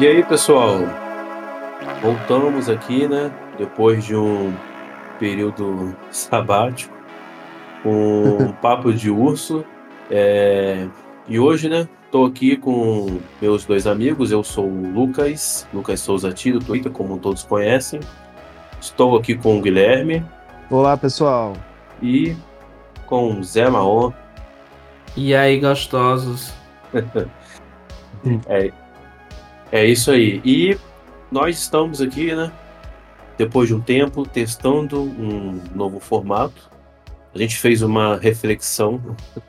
E aí, pessoal? Voltamos aqui, né? Depois de um período sabático, com um papo de urso. É... E hoje, né? Tô aqui com meus dois amigos. Eu sou o Lucas, Lucas Souza T do Twitter, como todos conhecem. Estou aqui com o Guilherme. Olá, pessoal. E com o Zé Maon. E aí, gostosos? é, é isso aí. E nós estamos aqui, né? Depois de um tempo, testando um novo formato. A gente fez uma reflexão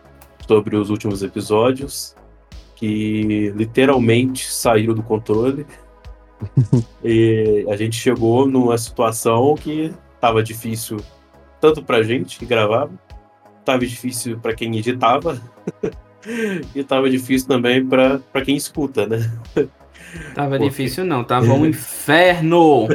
sobre os últimos episódios que literalmente saíram do controle. e a gente chegou numa situação que estava difícil tanto pra gente que gravava, estava difícil para quem editava e estava difícil também para quem escuta, né? Tava Porque... difícil não, tava um inferno.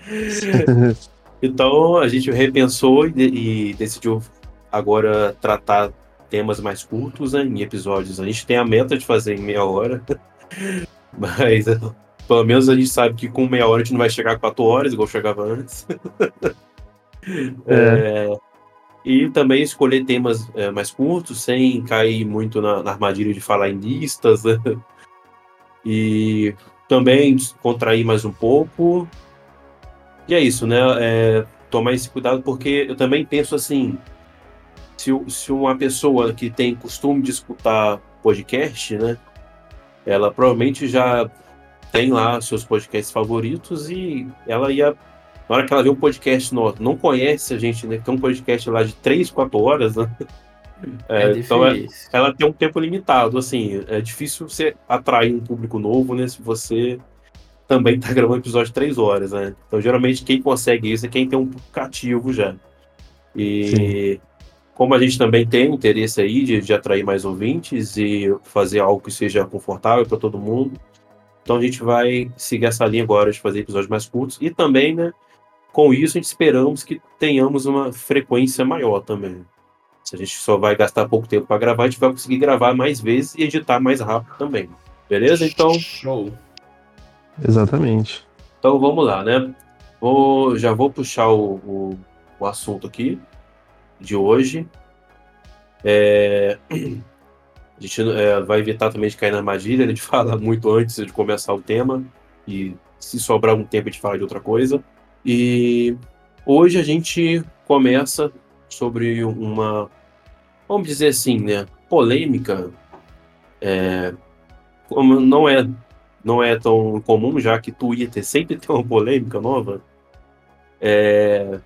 então a gente repensou e, e, decidiu agora tratar temas mais curtos né, em episódios. A gente tem a meta de fazer em meia hora, mas pelo menos a gente sabe que com meia hora a gente não vai chegar a quatro horas, igual chegava antes. é. É, e também escolher temas é, mais curtos, sem cair muito na, na, armadilha de falar em listas. Né? E também contrair mais um pouco. E é isso, né? É, tomar esse cuidado, porque eu também penso assim: se, se uma pessoa que tem costume de escutar podcast, né? Ela provavelmente já tem lá seus podcasts favoritos e ela ia. Na hora que ela vê um podcast nosso, não conhece a gente, né? Tem um podcast lá de 3, 4 horas, né? É, é então é, ela tem um tempo limitado, assim, é difícil você atrair um público novo, né? Se você também está gravando episódio de três horas, né? Então, geralmente, quem consegue isso é quem tem um público cativo já. E Sim. como a gente também tem interesse aí de, de atrair mais ouvintes e fazer algo que seja confortável para todo mundo, então a gente vai seguir essa linha agora de fazer episódios mais curtos e também, né? Com isso, a gente esperamos que tenhamos uma frequência maior também. Se a gente só vai gastar pouco tempo para gravar, a gente vai conseguir gravar mais vezes e editar mais rápido também. Beleza? Então. Show. Exatamente. Então vamos lá, né? Vou, já vou puxar o, o, o assunto aqui de hoje. É, a gente é, vai evitar também de cair na armadilha né, de falar muito antes de começar o tema. E se sobrar um tempo, a gente fala de outra coisa. E hoje a gente começa sobre uma vamos dizer assim, né, polêmica, é, como não é não é tão comum, já que Twitter sempre tem uma polêmica nova. É,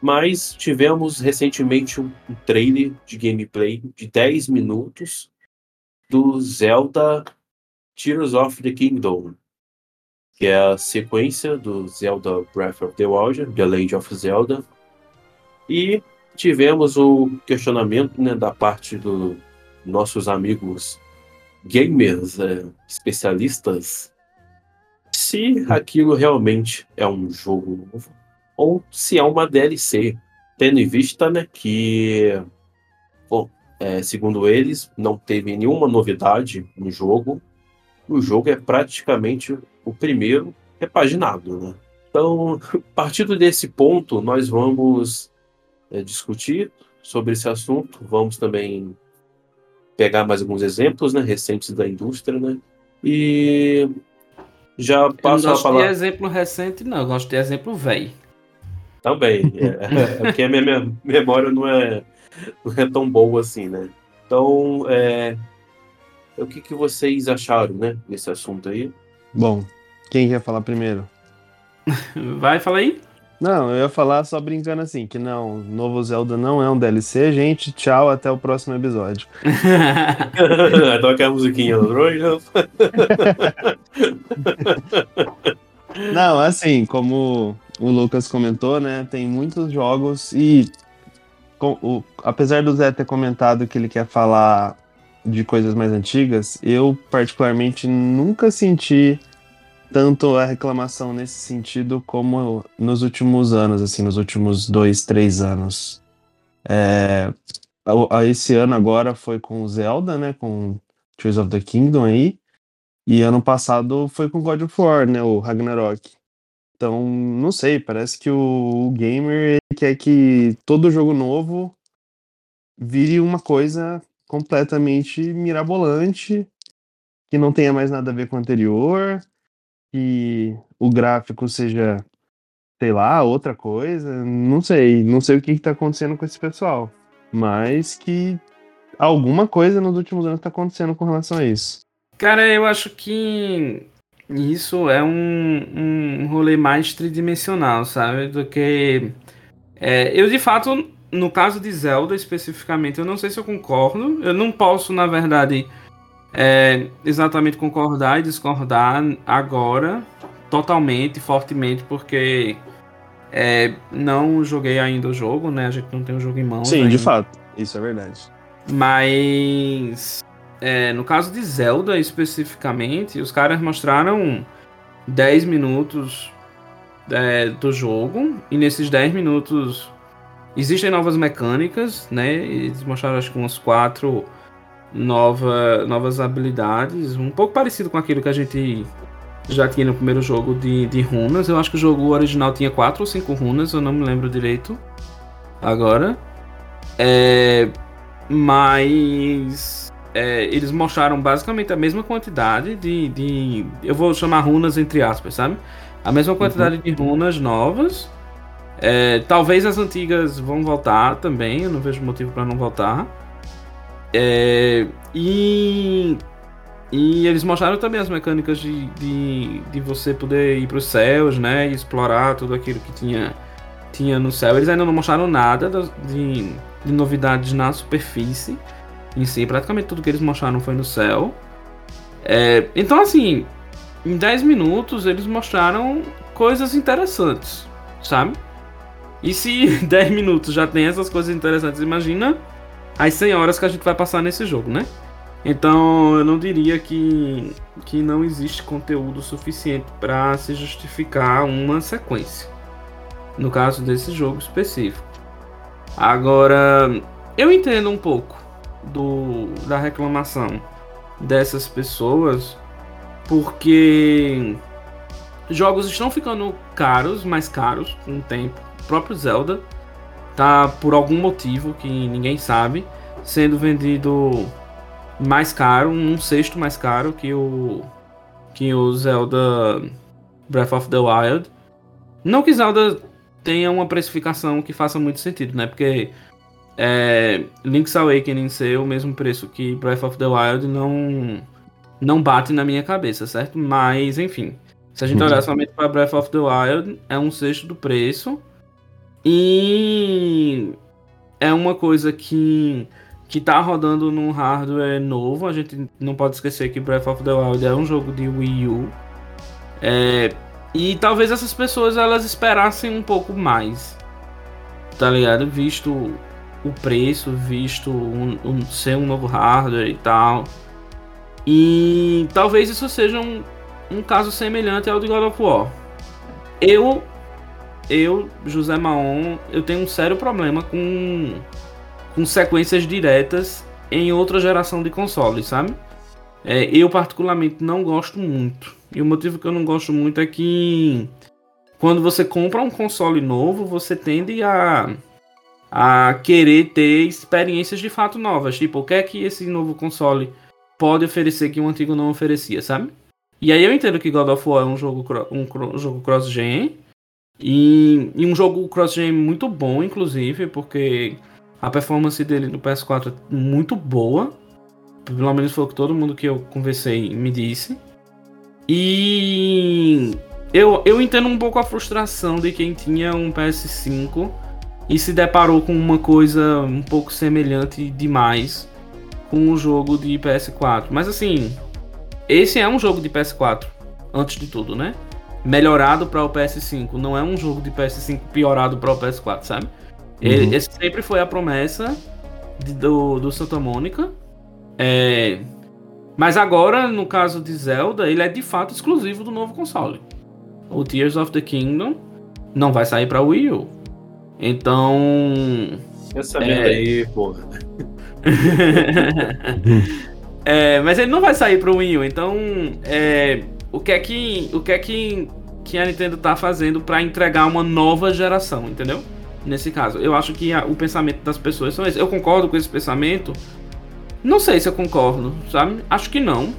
mas tivemos recentemente um, trailer de gameplay de 10 minutos do Zelda Tears of the Kingdom, que é a sequência do Zelda Breath of the Wild, The Legend of Zelda. E tivemos o questionamento né, da parte dos nossos amigos gamers, é, especialistas, se aquilo realmente é um jogo novo ou se é uma DLC, tendo em vista né, que, bom, é, segundo eles, não teve nenhuma novidade no jogo. O jogo é praticamente o primeiro repaginado, né? Então, partindo desse ponto, nós vamos é, discutir sobre esse assunto. Vamos também pegar mais alguns exemplos né, recentes da indústria, né? E já passo a falar. Não exemplo recente, não. Eu gosto de exemplo velho. Também. É, é, porque a minha memória não é, não é tão boa assim, né? Então, é, o que, que vocês acharam, né, desse assunto aí? Bom, quem quer falar primeiro? Vai, fala aí. Não, eu ia falar só brincando assim, que não, Novo Zelda não é um DLC, gente. Tchau, até o próximo episódio. Toca a musiquinha do Não, assim, como o Lucas comentou, né, tem muitos jogos e com, o, apesar do Zé ter comentado que ele quer falar de coisas mais antigas, eu particularmente nunca senti tanto a reclamação nesse sentido como nos últimos anos, assim, nos últimos dois, três anos. É, esse ano agora foi com Zelda, né, com Tears of the Kingdom aí, E ano passado foi com God of War, né? O Ragnarok. Então, não sei, parece que o, o gamer quer que todo jogo novo vire uma coisa completamente mirabolante, que não tenha mais nada a ver com o anterior, que o gráfico seja, sei lá, outra coisa. Não sei, não sei o que está acontecendo com esse pessoal, mas que alguma coisa nos últimos anos está acontecendo com relação a isso. Cara, eu acho que isso é um, um rolê mais tridimensional, sabe? Do que. É, eu, de fato, no caso de Zelda especificamente, eu não sei se eu concordo. Eu não posso, na verdade, é, exatamente concordar e discordar agora, totalmente, fortemente, porque é, não joguei ainda o jogo, né? A gente não tem o jogo em mãos. Sim, ainda. de fato. Isso é verdade. Mas é, no caso de Zelda especificamente, os caras mostraram 10 minutos é, do jogo, e nesses 10 minutos existem novas mecânicas, né? Eles mostraram acho que umas 4 nova, novas habilidades, um pouco parecido com aquilo que a gente já tinha no primeiro jogo de, de runas. Eu acho que o jogo original tinha 4 ou 5 runas, eu não me lembro direito agora. É, mas é, eles mostraram basicamente a mesma quantidade de, de. Eu vou chamar runas entre aspas, sabe? A mesma quantidade uhum. de runas novas. É, talvez as antigas vão voltar também, eu não vejo motivo para não voltar. É, e, e eles mostraram também as mecânicas de, de, de você poder ir para os céus, né? E explorar tudo aquilo que tinha, tinha no céu. Eles ainda não mostraram nada de, de novidades na superfície em si. Praticamente tudo que eles mostraram foi no céu. É, então, assim, em 10 minutos eles mostraram coisas interessantes, sabe? E se 10 minutos já tem essas coisas interessantes, imagina as 100 horas que a gente vai passar nesse jogo, né? Então, eu não diria que, que não existe conteúdo suficiente para se justificar uma sequência. No caso desse jogo específico. Agora, eu entendo um pouco do, da reclamação dessas pessoas, porque jogos estão ficando caros, mais caros com o tempo. O próprio Zelda tá por algum motivo que ninguém sabe, sendo vendido mais caro, um sexto mais caro que o que o Zelda Breath of the Wild. Não que Zelda tenha uma precificação que faça muito sentido, né? Porque é, Link's Awakening ser o mesmo preço que Breath of the Wild não não bate na minha cabeça, certo? Mas, enfim, se a gente uhum. olhar somente para Breath of the Wild, é um sexto do preço. E é uma coisa que que tá rodando num hardware novo. A gente não pode esquecer que Breath of the Wild é um jogo de Wii U. É, e talvez essas pessoas elas esperassem um pouco mais. Tá ligado? Visto o preço, visto um, um, ser um novo hardware e tal. E talvez isso seja um, um caso semelhante ao de God of War. Eu, eu, José Maon, eu tenho um sério problema com, com sequências diretas em outra geração de consoles, sabe? É, eu particularmente não gosto muito. E o motivo que eu não gosto muito é que quando você compra um console novo, você tende a a querer ter experiências de fato novas. Tipo, o que é que esse novo console pode oferecer que o antigo não oferecia, sabe? E aí eu entendo que God of War é um jogo, um, jogo cross-gen. E, e, um jogo cross-gen muito bom, inclusive, porque a performance dele no PS4 é muito boa. Pelo menos foi o que todo mundo que eu conversei me disse. E eu, eu entendo um pouco a frustração de quem tinha um PS5 e se deparou com uma coisa um pouco semelhante demais com o jogo de PS4. Mas assim, esse é um jogo de PS4, antes de tudo, né? Melhorado para o PS5, não é um jogo de PS5 piorado para o PS4, sabe? Uhum. Esse sempre foi a promessa de, do, do Santa Mônica. É... Mas agora, no caso de Zelda, ele é de fato exclusivo do novo console. O Tears of the Kingdom não vai sair para Wii U. Então. Essa é... aí, porra. É, mas ele não vai sair pro Wii U, então é, o que é que o que é que, que a Nintendo tá fazendo para entregar uma nova geração, entendeu? Nesse caso, eu acho que a, o pensamento das pessoas são esse. Eu concordo com esse pensamento. Não sei se eu concordo, sabe? Acho que não.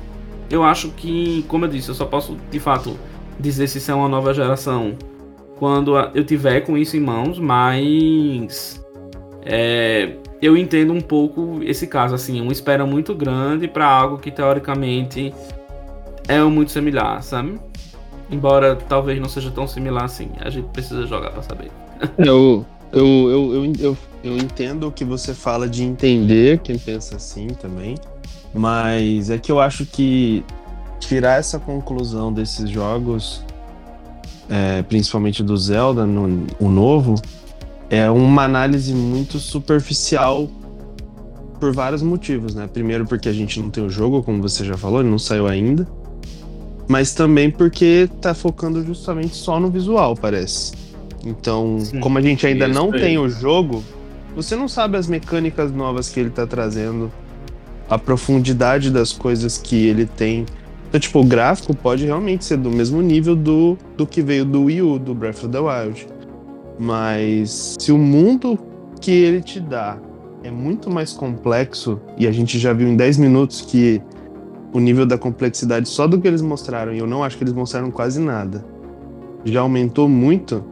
Eu acho que, como eu disse, eu só posso de fato dizer se isso é uma nova geração quando eu tiver com isso em mãos, mas é, eu entendo um pouco esse caso, assim, uma espera muito grande para algo que teoricamente é muito similar, sabe? Embora talvez não seja tão similar assim, a gente precisa jogar para saber. Eu, eu, eu, eu, eu, entendo o que você fala de entender quem pensa assim também, mas é que eu acho que tirar essa conclusão desses jogos, é, principalmente do Zelda, no, o novo, é uma análise muito superficial por vários motivos, né? Primeiro porque a gente não tem o jogo, como você já falou, ele não saiu ainda. Mas também porque tá focando justamente só no visual, parece. Então, Sim, como a gente ainda não aí. tem o jogo, você não sabe as mecânicas novas que ele tá trazendo, a profundidade das coisas que ele tem. Então, tipo, o gráfico pode realmente ser do mesmo nível do, do que veio do Wii U, do Breath of the Wild. Mas se o mundo que ele te dá é muito mais complexo, e a gente já viu em 10 minutos que o nível da complexidade só do que eles mostraram, e eu não acho que eles mostraram quase nada, já aumentou muito,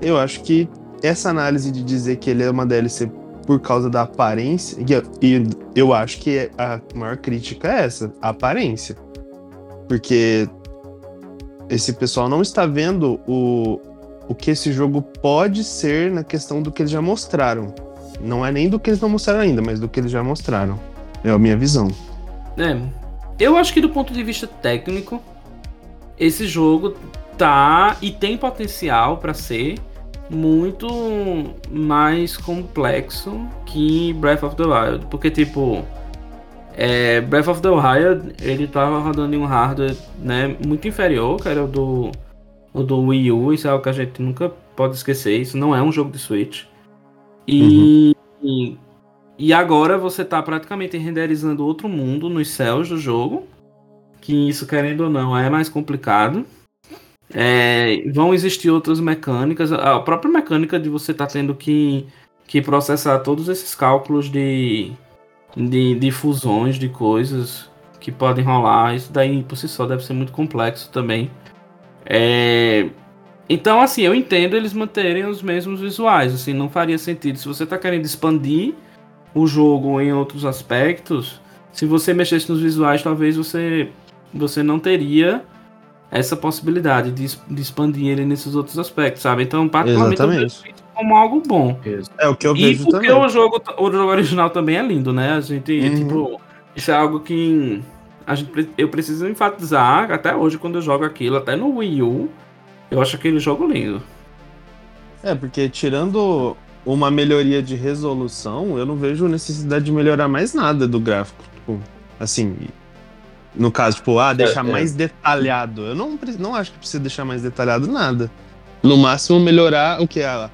eu acho que essa análise de dizer que ele é uma DLC por causa da aparência, e eu acho que a maior crítica é essa, a aparência. Porque esse pessoal não está vendo o, o que esse jogo pode ser na questão do que eles já mostraram. Não é nem do que eles não mostraram ainda, mas do que eles já mostraram. É a minha visão. É. Eu acho que do ponto de vista técnico, esse jogo tá e tem potencial para ser muito mais complexo que Breath of the Wild, porque tipo, é, Breath of the Wild ele tava rodando em um hardware né, muito inferior, que era o do o do Wii U, isso é algo que a gente nunca pode esquecer, isso não é um jogo de Switch. E, uhum. e, agora você está praticamente renderizando outro mundo nos céus do jogo, que isso, querendo ou não, é mais complicado. É, vão existir outras mecânicas, a própria mecânica de você estar tá tendo que, que processar todos esses cálculos de, de, de fusões de coisas que podem rolar, isso daí por si só deve ser muito complexo também. É... Então, assim, eu entendo eles manterem os mesmos visuais. Assim, não faria sentido. Se você está querendo expandir o jogo em outros aspectos, se você mexesse nos visuais, talvez você, você não teria essa possibilidade de, de expandir ele nesses outros aspectos, sabe? Então, particularmente, eu vejo como algo bom. É o que eu vejo e porque também. o jogo, o jogo original também é lindo, né? A gente, uhum. tipo, isso é algo que a gente, eu preciso enfatizar, até hoje, quando eu jogo aquilo, até no Wii U, eu acho aquele jogo lindo. É, porque tirando uma melhoria de resolução, eu não vejo necessidade de melhorar mais nada do gráfico. Tipo, assim, no caso, tipo, ah, deixar é, é. mais detalhado. Eu não, não acho que precisa deixar mais detalhado nada. No máximo, melhorar o que é a,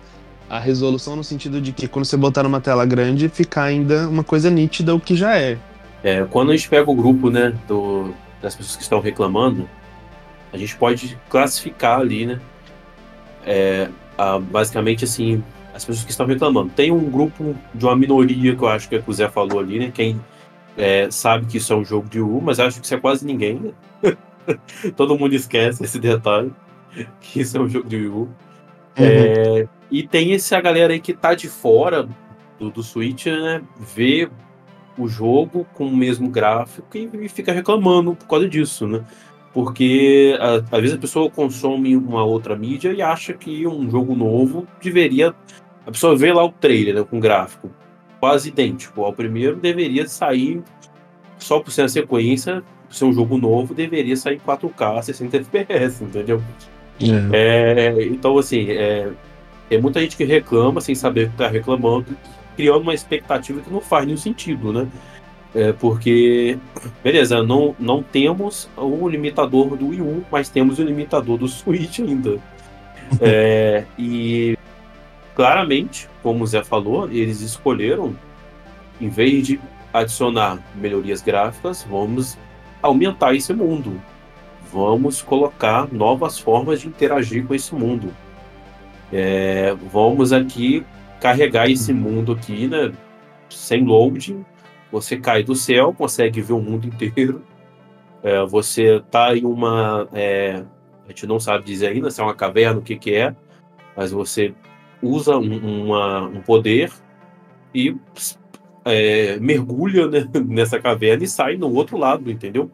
a resolução no sentido de que quando você botar numa tela grande, ficar ainda uma coisa nítida, o que já é. É, quando a gente pega o grupo né, do, das pessoas que estão reclamando, a gente pode classificar ali, né? É, a, basicamente, assim, as pessoas que estão reclamando. Tem um grupo de uma minoria que eu acho que, é que o Zé falou ali, né? Quem é, sabe que isso é um jogo de U, mas acho que isso é quase ninguém. Né? Todo mundo esquece esse detalhe, que isso é um jogo de U. Uhum. É, e tem essa galera aí que tá de fora do, do Switch, né? Vê o jogo com o mesmo gráfico e, e fica reclamando por causa disso, né? Porque a, às vezes a pessoa consome uma outra mídia e acha que um jogo novo deveria. A pessoa vê lá o trailer né, com gráfico quase idêntico ao primeiro, deveria sair só por ser a sequência, por ser um jogo novo, deveria sair 4K, 60 FPS, entendeu? É. É, então, assim, é, tem muita gente que reclama sem saber o que está reclamando criando uma expectativa que não faz nenhum sentido, né? É porque, beleza, não, não temos o limitador do Wii U, mas temos o limitador do Switch ainda. é, e claramente, como o Zé falou, eles escolheram, em vez de adicionar melhorias gráficas, vamos aumentar esse mundo. Vamos colocar novas formas de interagir com esse mundo. É, vamos aqui carregar esse mundo aqui, né? Sem loading. Você cai do céu, consegue ver o mundo inteiro. É, você tá em uma. É, a gente não sabe dizer ainda se é uma caverna, o que, que é, mas você usa um, uma, um poder e é, mergulha né, nessa caverna e sai no outro lado, entendeu?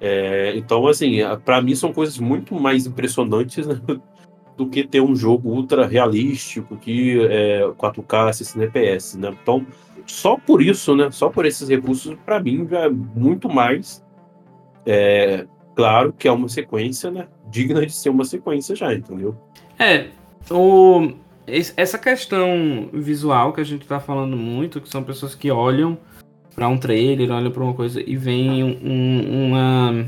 É, então, assim, para mim são coisas muito mais impressionantes né, do que ter um jogo ultra realístico que é 4K 60 FPS, né? Então, só por isso, né? Só por esses recursos, para mim já é muito mais. É, claro que é uma sequência, né? Digna de ser uma sequência já, entendeu? É, o, essa questão visual que a gente tá falando muito, que são pessoas que olham para um trailer, olham para uma coisa e veem um, uma,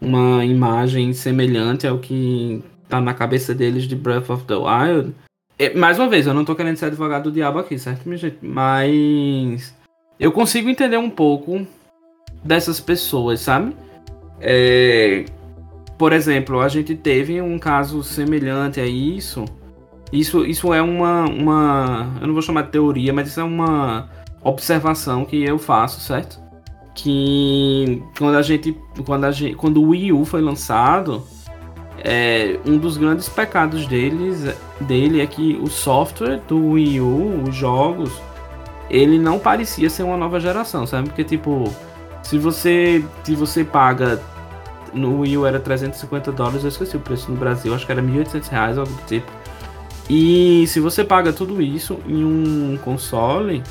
uma imagem semelhante ao que tá na cabeça deles de Breath of the Wild. É, mais uma vez, eu não tô querendo ser advogado do diabo aqui, certo, minha gente? Mas eu consigo entender um pouco dessas pessoas, sabe? É, por exemplo, a gente teve um caso semelhante a isso isso, isso é uma, uma. Eu não vou chamar de teoria, mas isso é uma observação que eu faço, certo? Que quando a gente. Quando, a gente, quando o Wii U foi lançado, é, um dos grandes pecados deles, dele é que o software do Wii U, os jogos, ele não parecia ser uma nova geração, sabe? Porque tipo, se você se você paga no Wii U era 350 dólares, eu esqueci o preço no Brasil, acho que era 1.800 reais, algo do tipo. E se você paga tudo isso em um console,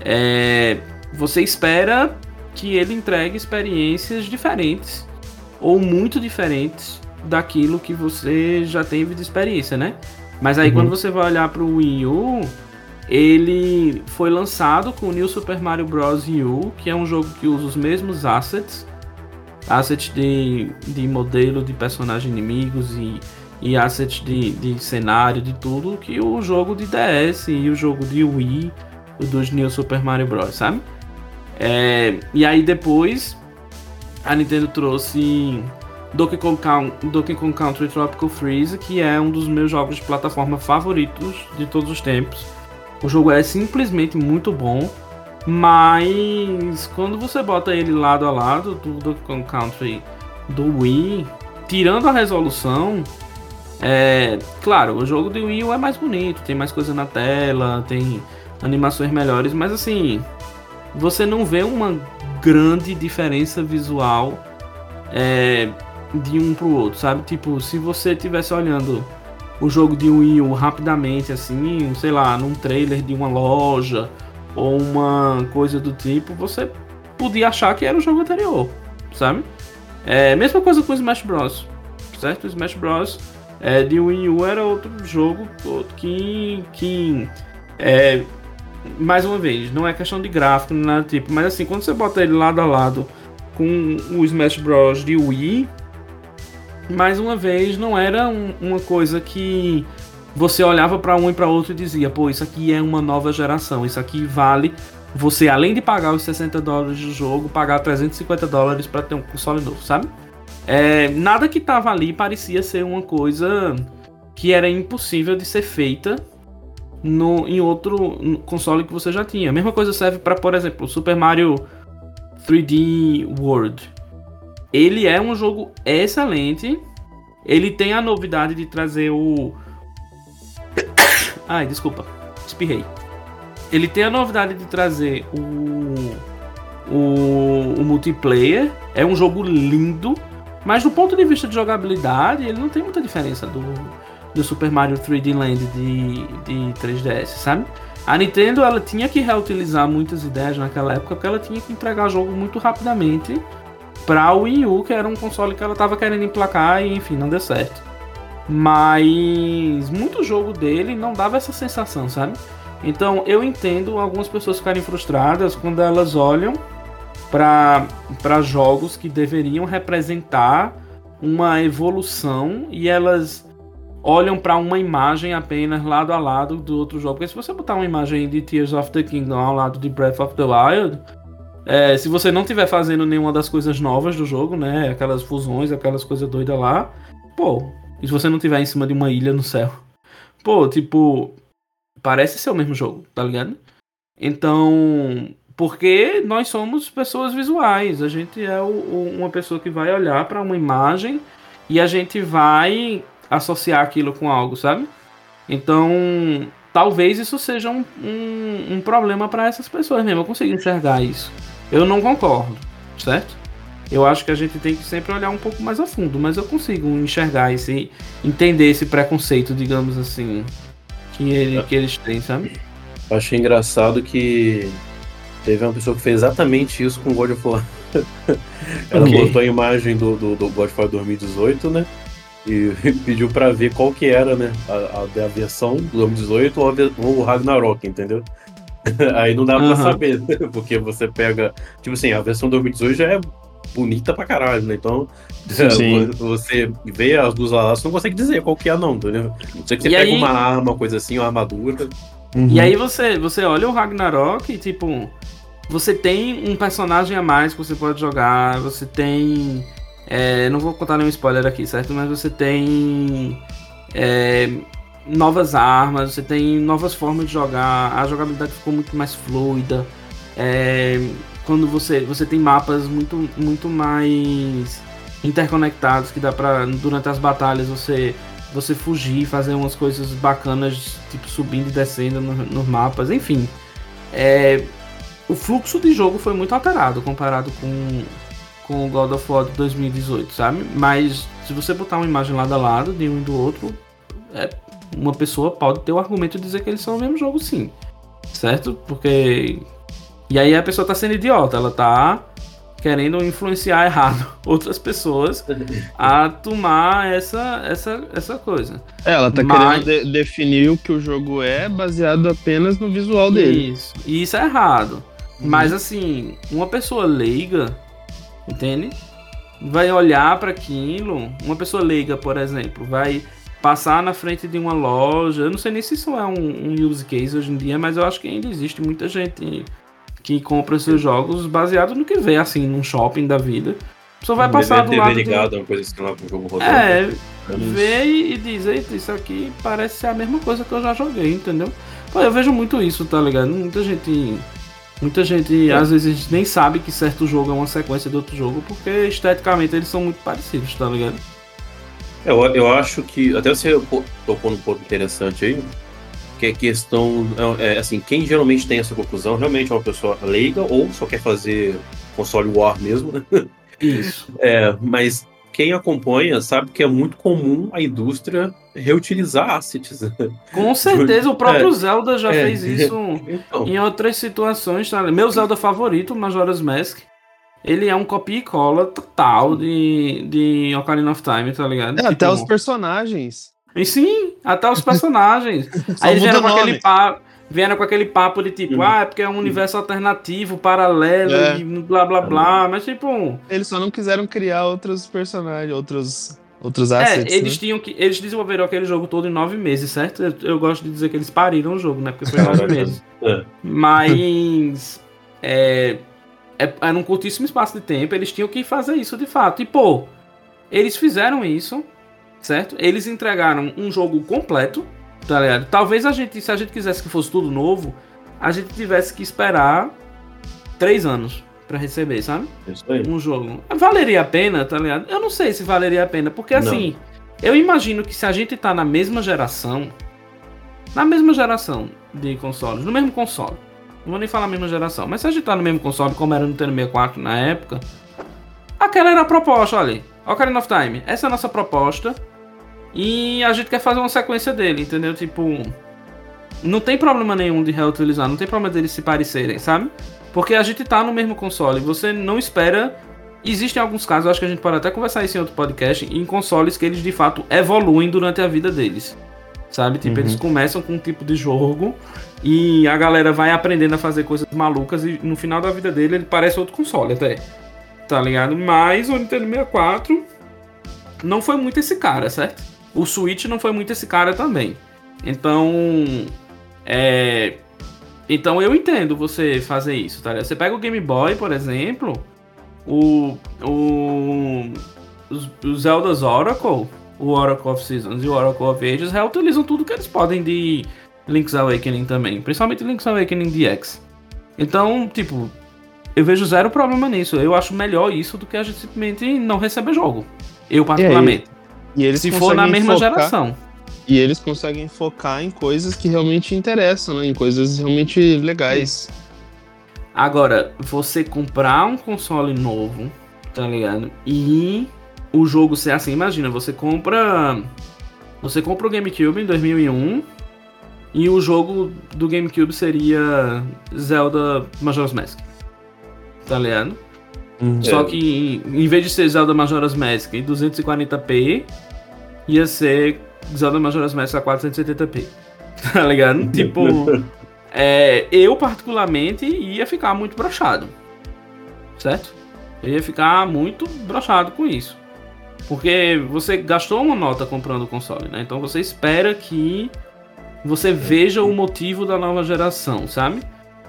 é, você espera que ele entregue experiências diferentes ou muito diferentes daquilo que você já teve de experiência, né? Mas aí uhum. quando você vai olhar para o Wii U, ele foi lançado com o New Super Mario Bros. U, que é um jogo que usa os mesmos assets, assets de, de modelo de personagens inimigos e e assets de, de cenário, de tudo, que o jogo de DS e o jogo de Wii, o dos New Super Mario Bros, sabe? É, e aí depois a Nintendo trouxe Donkey Kong, Donkey Kong Country Tropical Freeze, que é um dos meus jogos de plataforma favoritos de todos os tempos. O jogo é simplesmente muito bom, mas quando você bota ele lado a lado do Donkey Kong Country do Wii, tirando a resolução, é, claro, o jogo de Wii U é mais bonito, tem mais coisa na tela, tem animações melhores, mas assim, você não vê uma grande diferença visual é, de um pro outro, sabe? Tipo, se você estivesse olhando o jogo de Wii U rapidamente, assim, sei lá, num trailer de uma loja ou uma coisa do tipo, você podia achar que era o jogo anterior, sabe? É, mesma coisa com o Smash Bros. Certo? O Smash Bros é, de Wii U era outro jogo que, que é, mais uma vez, não é questão de gráfico, nada do tipo, mas assim, quando você bota ele lado a lado com o Smash Bros. de Wii, mais uma vez, não era um, uma coisa que você olhava para um e para outro e dizia, pô, isso aqui é uma nova geração, isso aqui vale você, além de pagar os 60 dólares do jogo, pagar 350 dólares para ter um console novo, sabe? É, nada que tava ali parecia ser uma coisa que era impossível de ser feita no, em outro console que você já tinha. A mesma coisa serve para, por exemplo, o Super Mario 3D World. Ele é um jogo excelente. Ele tem a novidade de trazer o. Ai, desculpa, espirrei. Ele tem a novidade de trazer o, o, o multiplayer. É um jogo lindo mas do ponto de vista de jogabilidade, ele não tem muita diferença do, do Super Mario 3D Land de, de 3DS, sabe? A Nintendo ela tinha que reutilizar muitas ideias naquela época porque ela tinha que entregar jogo muito rapidamente para o Wii U, que era um console que ela estava querendo emplacar e enfim, não deu certo. Mas muito jogo dele não dava essa sensação, sabe? Então eu entendo algumas pessoas ficarem frustradas quando elas olham para jogos que deveriam representar uma evolução e elas olham para uma imagem apenas lado a lado do outro jogo. Porque se você botar uma imagem de Tears of the Kingdom ao lado de Breath of the Wild, é, se você não estiver fazendo nenhuma das coisas novas do jogo, né? Aquelas fusões, aquelas coisas doidas lá, pô, e se você não estiver em cima de uma ilha no céu, pô, tipo, parece ser o mesmo jogo, tá ligado? Então, porque nós somos pessoas visuais, a gente é o, o, uma pessoa que vai olhar para uma imagem e a gente vai associar aquilo com algo, sabe? Então, talvez isso seja um, um, um problema para essas pessoas mesmo. Eu consigo enxergar isso. Eu não concordo, certo? Eu acho que a gente tem que sempre olhar um pouco mais a fundo, mas eu consigo enxergar esse, entender esse preconceito, digamos assim, que, ele, que eles têm, sabe? Eu achei engraçado que teve uma pessoa que fez exatamente isso com God of War. Ela okay. botou a imagem do, do, do God of War 2018, né? E pediu pra ver qual que era, né? A, a, a versão do 2018 ou, a, ou o Ragnarok, entendeu? Aí não dá uhum. pra saber, né? porque você pega. Tipo assim, a versão 2018 já é bonita pra caralho, né? Então, Sim. você vê as duas lá, você não consegue dizer qual que é, não, entendeu? Não sei que você e pega aí... uma arma, coisa assim, uma armadura. Uhum. E aí você, você olha o Ragnarok e, tipo, você tem um personagem a mais que você pode jogar, você tem. É, não vou contar nenhum spoiler aqui, certo? Mas você tem. É, novas armas, você tem novas formas de jogar, a jogabilidade ficou muito mais fluida. É, quando você, você tem mapas muito, muito mais interconectados que dá pra durante as batalhas você você fugir, fazer umas coisas bacanas, tipo subindo e descendo no, nos mapas, enfim. É, o fluxo de jogo foi muito alterado comparado com, com o God of War de 2018, sabe? Mas se você botar uma imagem lado a lado de um e do outro, é, uma pessoa pode ter o argumento de dizer que eles são o mesmo jogo, sim. Certo? Porque. E aí a pessoa tá sendo idiota, ela tá querendo influenciar errado outras pessoas a tomar essa, essa, essa coisa. É, ela tá Mas... querendo de definir o que o jogo é baseado apenas no visual dele. Isso, e isso é errado. Uhum. Mas assim, uma pessoa leiga, entende? Vai olhar para aquilo, uma pessoa leiga, por exemplo, vai passar na frente de uma loja. Eu não sei nem se isso é um, um use case hoje em dia, mas eu acho que ainda existe muita gente que compra seus jogos baseado no que vê, assim, num shopping da vida. A pessoa vai passar do lado. ligado, de... uma coisa assim lá pro jogo rodando. É, vê e diz, eita, isso aqui parece ser a mesma coisa que eu já joguei, entendeu? Pô, eu vejo muito isso, tá ligado? Muita gente. Muita gente, é. às vezes, nem sabe que certo jogo é uma sequência de outro jogo, porque esteticamente eles são muito parecidos, tá ligado? Eu, eu acho que. Até você tocou num ponto interessante aí, que é questão. É, é, assim, quem geralmente tem essa conclusão realmente é uma pessoa leiga ou só quer fazer console war mesmo, né? Isso. É, mas quem acompanha sabe que é muito comum a indústria reutilizar assets. Com certeza, o próprio é, Zelda já é, fez isso então. em outras situações. Tá? Meu Zelda favorito, Majora's Mask, ele é um copia e cola total de, de Ocarina of Time, tá ligado? É, tipo, até os personagens. E sim, até os personagens. Aí eles vieram com, aquele papo, vieram com aquele papo de tipo, uhum. ah, é porque é um universo alternativo, paralelo é. e blá blá blá. Mas tipo. Eles só não quiseram criar outros personagens, outros. Outros é, assets, é, eles né? tinham que. Eles desenvolveram aquele jogo todo em nove meses, certo? Eu, eu gosto de dizer que eles pariram o jogo, né? Porque foi nove meses. É. Mas. É, é, era um curtíssimo espaço de tempo, eles tinham que fazer isso de fato. E, pô, eles fizeram isso, certo? Eles entregaram um jogo completo, tá ligado? Talvez a gente, se a gente quisesse que fosse tudo novo, a gente tivesse que esperar três anos para receber, sabe? Isso aí. Um jogo. Valeria a pena, tá ligado? Eu não sei se valeria a pena, porque assim, não. eu imagino que se a gente tá na mesma geração, na mesma geração de consoles, no mesmo console, não vou nem falar a mesma geração. Mas se a gente tá no mesmo console como era no Nintendo 64 na época, aquela era a proposta, olha. Ocarina of Time, essa é a nossa proposta. E a gente quer fazer uma sequência dele, entendeu? Tipo. Não tem problema nenhum de reutilizar, não tem problema deles se parecerem, sabe? Porque a gente tá no mesmo console. Você não espera. Existem alguns casos, acho que a gente pode até conversar isso em outro podcast, em consoles que eles de fato evoluem durante a vida deles. Sabe? Tipo, uhum. eles começam com um tipo de jogo e a galera vai aprendendo a fazer coisas malucas e no final da vida dele ele parece outro console até. Tá ligado? Mas o Nintendo 64 não foi muito esse cara, certo? O Switch não foi muito esse cara também. Então, é, então eu entendo você fazer isso, tá? Você pega o Game Boy, por exemplo, o, o, os, os Zelda's Oracle, o Oracle of Seasons e o Oracle of Ages reutilizam tudo que eles podem de Link's Awakening também, principalmente Link's Awakening DX. Então, tipo, eu vejo zero problema nisso. Eu acho melhor isso do que a gente simplesmente não receber jogo. Eu, particularmente. E, aí, e Se for na mesma focar, geração. E eles conseguem focar em coisas que realmente interessam, né? Em coisas realmente legais. Agora, você comprar um console novo, tá ligado? E o jogo ser assim, imagina, você compra. Você compra o GameCube em 2001 e o jogo do GameCube seria Zelda Majora's Mask. Tá ligado? Hum, Só é. que em vez de ser Zelda Majora's Mask em 240p, ia ser Zelda Majora's Mask a 470p. Tá ligado? tipo, é, eu particularmente ia ficar muito brochado. Certo? Eu ia ficar muito brochado com isso. Porque você gastou uma nota comprando o console, né? Então você espera que você veja o motivo da nova geração, sabe?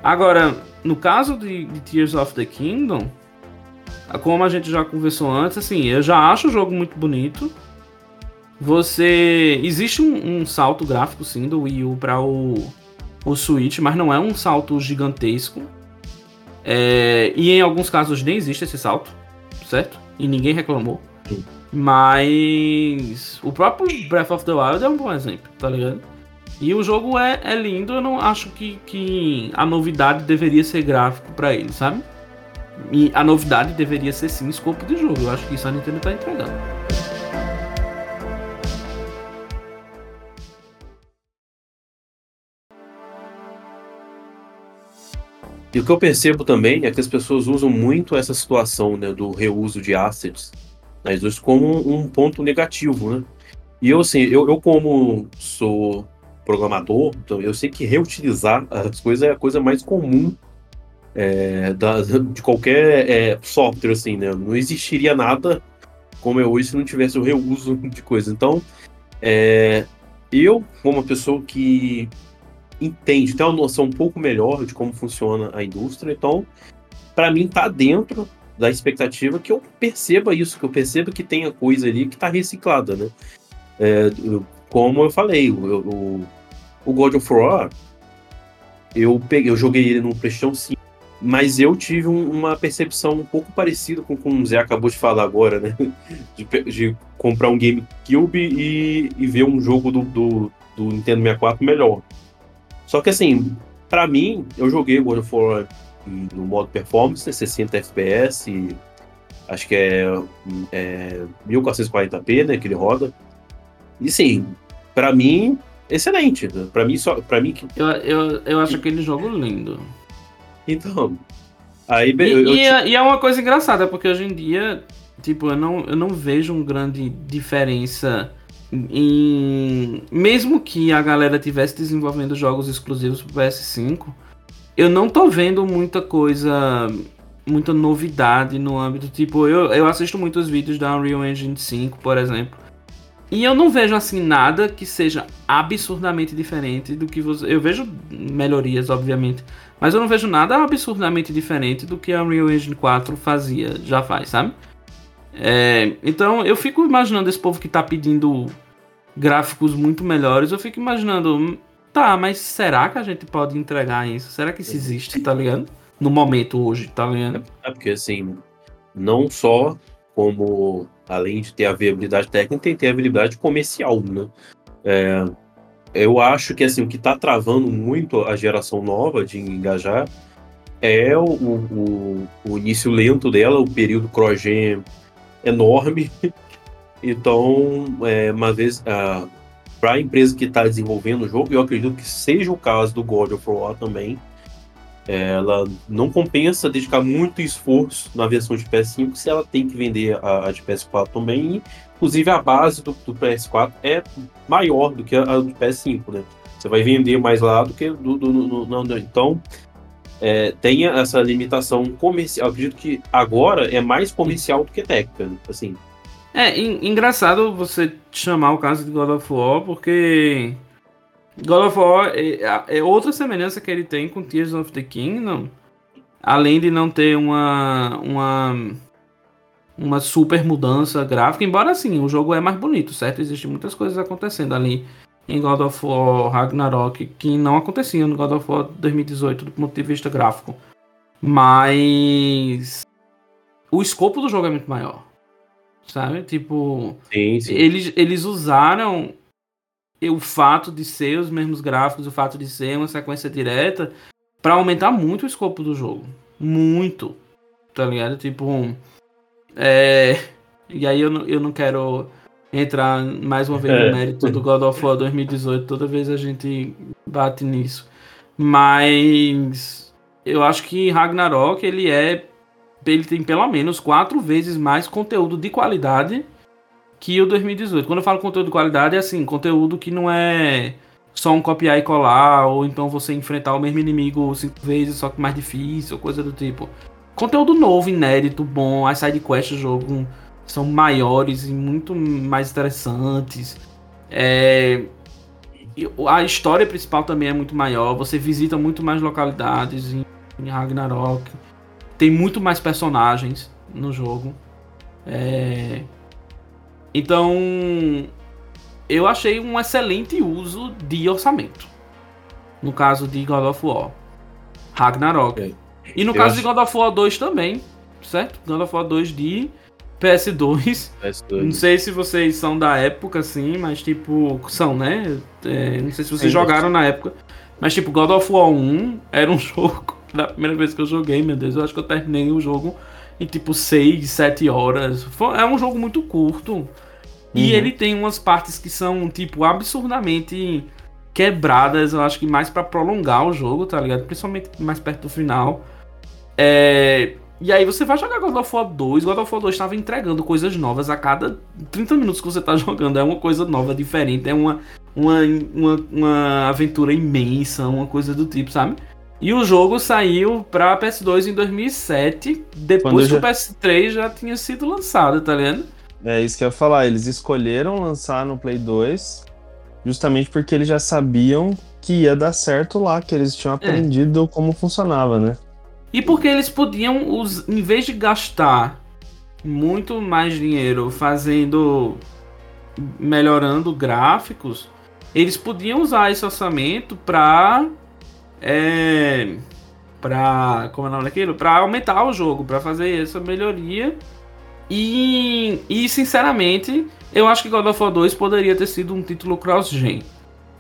Agora, no caso de, de, Tears of the Kingdom, como a gente já conversou antes, assim, eu já acho o jogo muito bonito. Você. Existe um, um salto gráfico, sim, do Wii U para o, o Switch, mas não é um salto gigantesco. É, e em alguns casos nem existe esse salto, certo? E ninguém reclamou. Sim. Mas o próprio Breath of the Wild é um bom exemplo, tá ligado? E o jogo é, é lindo, eu não acho que, que a novidade deveria ser gráfico para ele, sabe? E a novidade deveria ser sim escopo de jogo. Eu acho que isso a Nintendo tá entregando. E o que eu percebo também é que as pessoas usam muito essa situação né, do reuso de assets nas indústrias como um ponto negativo, né? E eu, assim, eu, eu como sou programador, então eu sei que reutilizar as coisas é a coisa mais comum é, da, de qualquer é, software, assim, né? Não existiria nada como é hoje se não tivesse o reuso de coisas. Então, é, eu, como uma pessoa que entende, tem uma noção um pouco melhor de como funciona a indústria, então, para mim, tá dentro da expectativa que eu perceba isso, que eu perceba que tenha coisa ali que está reciclada, né? É, como eu falei, o, o God of War, eu peguei, eu joguei ele no PlayStation 5, mas eu tive um, uma percepção um pouco parecida com o o Zé acabou de falar agora, né? De, de comprar um GameCube e, e ver um jogo do, do, do, Nintendo 64 melhor. Só que assim, para mim, eu joguei God of War no modo performance, 60 FPS, acho que é, é 1440p, né, que ele roda. E sim, para mim excelente. Para mim, só, para mim que. Eu, eu, eu acho aquele jogo lindo. Então. Aí, e, eu, eu e, é, e, é uma coisa engraçada, porque hoje em dia, tipo, eu não, eu não vejo uma grande diferença em. Mesmo que a galera tivesse desenvolvendo jogos exclusivos pro PS5, eu não tô vendo muita coisa. Muita novidade no âmbito. Tipo, eu, eu assisto muitos vídeos da Unreal Engine 5, por exemplo. E eu não vejo assim nada que seja absurdamente diferente do que você. Eu vejo melhorias, obviamente, mas eu não vejo nada absurdamente diferente do que a Unreal Engine 4 fazia, já faz, sabe? É, então eu fico imaginando esse povo que tá pedindo gráficos muito melhores, eu fico imaginando, tá, mas será que a gente pode entregar isso? Será que isso existe, tá ligado? No momento hoje, tá ligado? É porque assim, não só como além de ter a viabilidade técnica, tem que ter a viabilidade comercial, né? É, eu acho que assim o que está travando muito a geração nova de engajar é o, o, o início lento dela, o período cross-gen enorme. Então, é, uma vez para a empresa que está desenvolvendo o jogo, eu acredito que seja o caso do God of War também, ela não compensa dedicar muito esforço na versão de PS5 se ela tem que vender a, a de PS4 também. Inclusive, a base do, do, PS4 é maior do que a, a do PS5, né? Você vai vender mais lá do que do. do, do, do então, é, tem essa limitação comercial. Eu acredito que agora é mais comercial do que técnica. Assim, É en- engraçado você chamar o caso de God of War, porque God of War é, é outra semelhança que ele tem com Tears of the Kingdom, além de não ter uma uma uma super mudança gráfica, embora assim, o jogo é mais bonito, certo? Existem muitas coisas acontecendo ali em God of War Ragnarok que não aconteciam no God of War 2018 do ponto de vista gráfico. Mas o escopo do jogo é muito maior. Sabe? Tipo, Sim, sim. eles, eles usaram o fato de ser os mesmos gráficos, o fato de ser uma sequência direta, pra aumentar muito o escopo do jogo. Muito. Tá ligado? Tipo. É. E aí eu não, eu não quero entrar mais uma vez É. no mérito do God of War 2018, toda vez a gente bate nisso. Mas eu acho que Ragnarok ele é. Ele tem pelo menos quatro vezes mais conteúdo de qualidade que o 2018. Quando eu falo conteúdo de qualidade, é assim, conteúdo que não é só um copiar e colar, ou então você enfrentar o mesmo inimigo cinco vezes, só que mais difícil, ou coisa do tipo. Conteúdo novo, inédito, bom, as sidequests do jogo são maiores e muito mais interessantes. É, A história principal também é muito maior, você visita muito mais localidades em em Ragnarok. Tem muito mais personagens no jogo. É, Então, eu achei um excelente uso de orçamento. No caso de God of War. Ragnarok. É. E no Eu caso acho- de God of War 2 também, certo? God of War 2 de PS2. PS2. Não sei se vocês são da época, assim, mas tipo, são, né? É, não sei se vocês jogaram na época. Mas tipo, God of War 1 era um jogo. Da primeira vez que eu joguei, meu Deus, eu acho que eu terminei o jogo em tipo 6, 7 horas. É um jogo muito curto. E Uhum. ele tem umas partes que são, tipo, absurdamente quebradas, eu acho que mais pra prolongar o jogo, tá ligado? Principalmente mais perto do final. É, E aí você vai jogar God of War 2, God of War 2 estava entregando coisas novas a cada 30 minutos que você tá jogando. É uma coisa nova, diferente, é uma, uma, uma, uma aventura imensa, uma coisa do tipo, sabe? E o jogo saiu pra PS2 em 2007, depois Quando que o PS3 já tinha sido lançado, tá ligado? É isso que eu ia falar. Eles escolheram lançar no Play 2 justamente porque eles já sabiam que ia dar certo lá, que eles tinham aprendido como funcionava, né? E porque eles podiam, us- em vez de gastar muito mais dinheiro fazendo. melhorando gráficos, eles podiam usar esse orçamento pra. É, pra. como é o nome daquilo? Pra aumentar o jogo, pra fazer essa melhoria. E, e sinceramente, eu acho que God of War 2 poderia ter sido um título cross-gen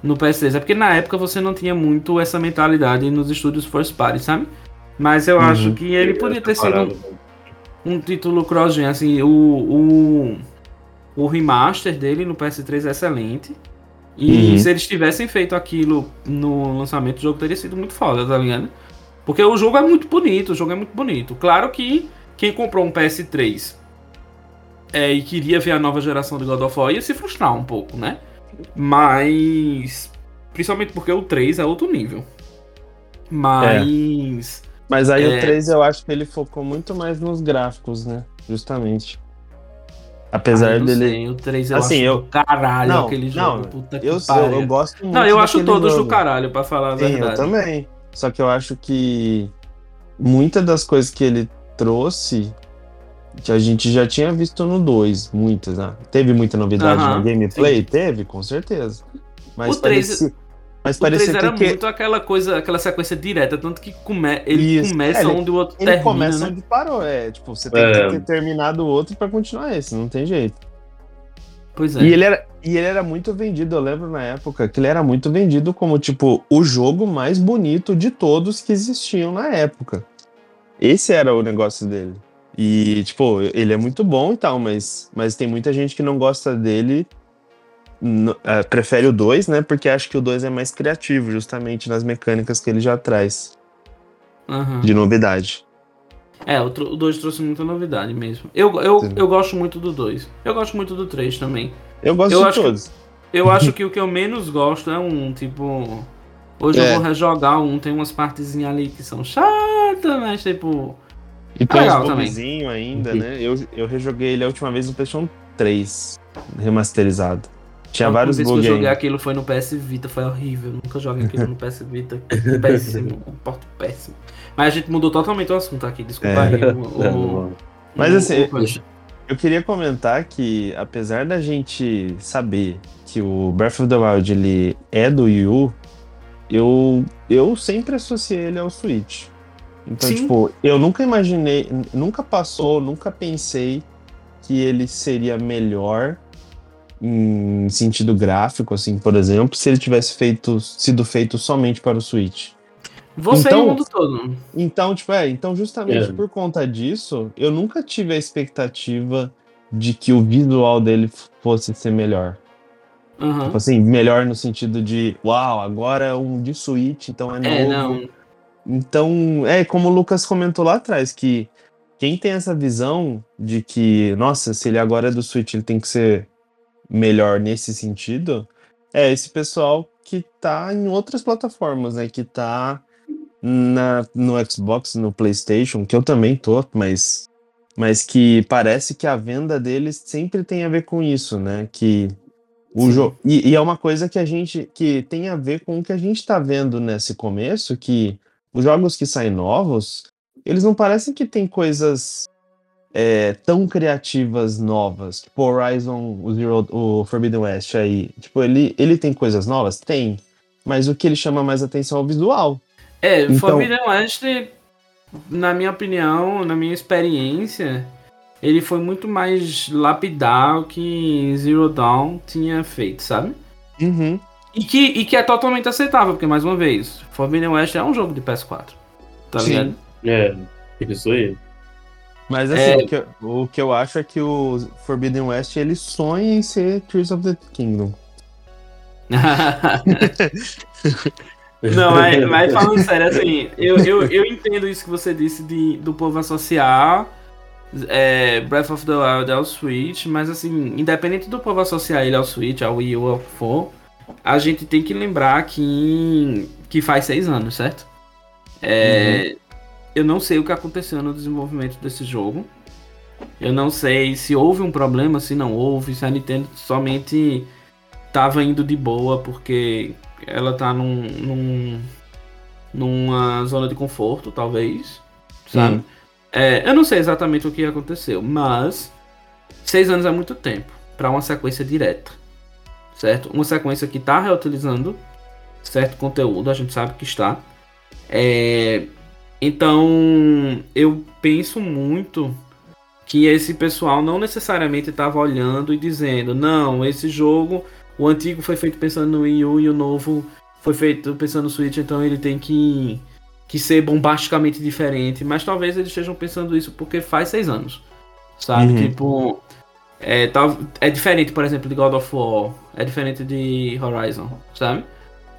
no PS3. É porque na época você não tinha muito essa mentalidade nos estúdios first party, sabe? Mas eu Uhum. acho que ele podia ter sido um, um título cross-gen. Assim, o, o, o remaster dele no PS3 é excelente. E Uhum. se eles tivessem feito aquilo no lançamento, o jogo teria sido muito foda, tá ligado? Porque o jogo é muito bonito, o jogo é muito bonito. Claro que quem comprou um PS3 é, e queria ver a nova geração de God of War ia se frustrar um pouco, né? Mas. Principalmente porque o 3 é outro nível. Mas. Mas aí É. o 3 eu acho que ele focou muito mais nos gráficos, né? Justamente. Apesar Ah, eu não dele. sei, o 3 eu Assim, acho eu- do caralho Não, aquele não, jogo. puta que Eu, pariu. eu gosto muito Não, eu acho todos jogo. do caralho, pra falar a Sim, verdade. eu também. Só que eu acho que muitas das coisas que ele trouxe que a gente já tinha visto no 2, muitas, né? Teve muita novidade Aham, na gameplay? Teve, com certeza. Mas O três- parecia, mas O 3 parecia era que, muito aquela coisa, aquela sequência direta, tanto que come, ele Isso. começa É, ele- onde o outro ele termina, começa né? onde parou, é, tipo, você tem É. que ter terminado o outro pra continuar esse, não tem jeito. Pois é. E ele, era, e ele era muito vendido, eu lembro na época que ele era muito vendido como, tipo, o jogo mais bonito de todos que existiam na época. Esse era o negócio dele. E, tipo, ele é muito bom e tal, mas, mas tem muita gente que não gosta dele, é, prefere o 2, né? Porque acha que o 2 é mais criativo, justamente nas mecânicas que ele já traz Aham. de novidade. É, o 2 trouxe muita novidade mesmo. Eu, eu, Sim. eu gosto muito do 2. Eu gosto muito do 3 também. Eu gosto Eu de acho que- todos. Eu acho que o que eu menos gosto é um, tipo. Hoje É. eu vou rejogar um, tem umas partezinhas ali que são chatas, mas tipo. E tem também. bugzinhos ainda, né? Eu, eu rejoguei ele a última vez no PlayStation 3 remasterizado. Tinha vários bugs. que eu joguei aquilo foi no PS Vita, foi horrível. Nunca joguei aquilo no PS Vita. Péssimo, um porto péssimo. Mas a gente mudou totalmente o assunto aqui, desculpa É. aí. O, o, Mas o- assim, o- Eu queria comentar que, apesar da gente saber que o Breath of the Wild ele é do Wii U, eu, eu sempre associei ele ao Switch. Então, Sim. tipo, eu nunca imaginei, nunca passou, nunca pensei que ele seria melhor em sentido gráfico, assim, por exemplo, se ele tivesse feito, sido feito somente para o Switch. Você Então- e o mundo todo. Então, tipo, é, então justamente É. por conta disso, eu nunca tive a expectativa de que o visual dele fosse ser melhor. Aham. Tipo assim, melhor no sentido de, uau, agora é um de Switch, então é novo. É, não. Então, é como o Lucas comentou lá atrás, que quem tem essa visão de que, nossa, se ele agora é do Switch, ele tem que ser melhor nesse sentido, é esse pessoal que tá em outras plataformas, né? Que tá na, no Xbox, no PlayStation, que eu também tô, mas, mas que parece que a venda deles sempre tem a ver com isso, né? Que o jogo. E, e é uma coisa que a gente. que tem a ver com o que a gente tá vendo nesse começo, que os jogos que saem novos, eles não parecem que tem coisas é, tão criativas novas. Tipo, Horizon, o, Zero, o Forbidden West aí. Tipo, ele, ele tem coisas novas? Tem. Mas o que ele chama mais atenção é o visual. É, Então- Forbidden West, na minha opinião, na minha experiência, ele foi muito mais lapidar o que Zero Dawn tinha feito, sabe? Uhum. E que, e que é totalmente aceitável, porque, mais uma vez, Forbidden West é um jogo de PS4. Tá Sim. ligado? É, isso aí. Mas assim, É. o, que eu, o que eu acho é que o Forbidden West ele sonha em ser Tears of the Kingdom. Não, mas, mas falando sério, assim, eu, eu, eu entendo isso que você disse de, do povo associar é, Breath of the Wild ao Switch, mas assim, independente do povo associar ele ao Switch, ao Wii U, ao que for, a gente tem que lembrar que, que faz seis anos, certo? É, Eu não sei o que aconteceu no desenvolvimento desse jogo. Eu não sei se houve um problema, se não houve, se a Nintendo somente tava indo de boa porque ela tá num, num- numa zona de conforto, talvez, sabe? Hum. É, eu não sei exatamente o que aconteceu, mas seis anos é muito tempo para uma sequência direta, certo? Uma sequência que tá reutilizando certo conteúdo, a gente sabe que está. É, então, eu penso muito que esse pessoal não necessariamente estava olhando e dizendo, não, esse jogo, o antigo foi feito pensando no Wii U e o novo foi feito pensando no Switch, então ele tem que, que ser bombasticamente diferente. Mas talvez eles estejam pensando isso porque faz seis anos, sabe? Uhum. Tipo, é, tal, é diferente, por exemplo, de God of War, é diferente de Horizon, sabe?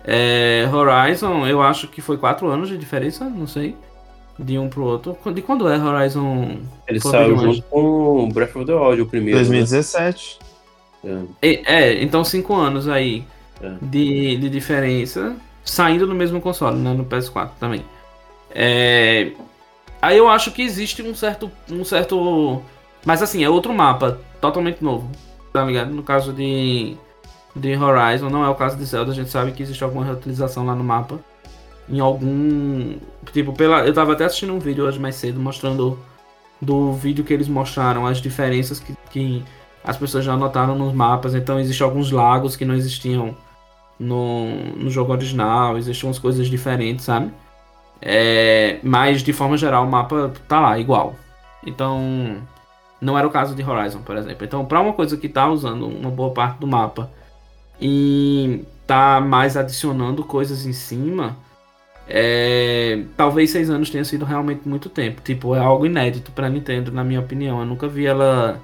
É, Horizon, eu acho que foi quatro anos de diferença, não sei, de um pro outro. De quando é Horizon? Ele Forbidden saiu junto com o Breath of the Wild, o primeiro. né? 2017. É. É, é, então cinco anos aí É. de, de diferença, saindo no mesmo console, né? No PS4 também. É, aí eu acho que existe um certo. Um certo. Mas assim, é outro mapa, totalmente novo. Tá ligado? No caso de. De Horizon, não é o caso de Zelda, a gente sabe que existe alguma reutilização lá no mapa. Em algum. Tipo, pela. Eu tava até assistindo um vídeo hoje mais cedo mostrando do vídeo que eles mostraram as diferenças que, que as pessoas já notaram nos mapas. Então existem alguns lagos que não existiam no, no jogo original, existem umas coisas diferentes, sabe? É, mas de forma geral o mapa tá lá, igual. Então não era o caso de Horizon, por exemplo. Então, para uma coisa que tá usando uma boa parte do mapa e tá mais adicionando coisas em cima, é, talvez seis anos tenha sido realmente muito tempo. Tipo, é algo inédito pra Nintendo, na minha opinião. Eu nunca vi ela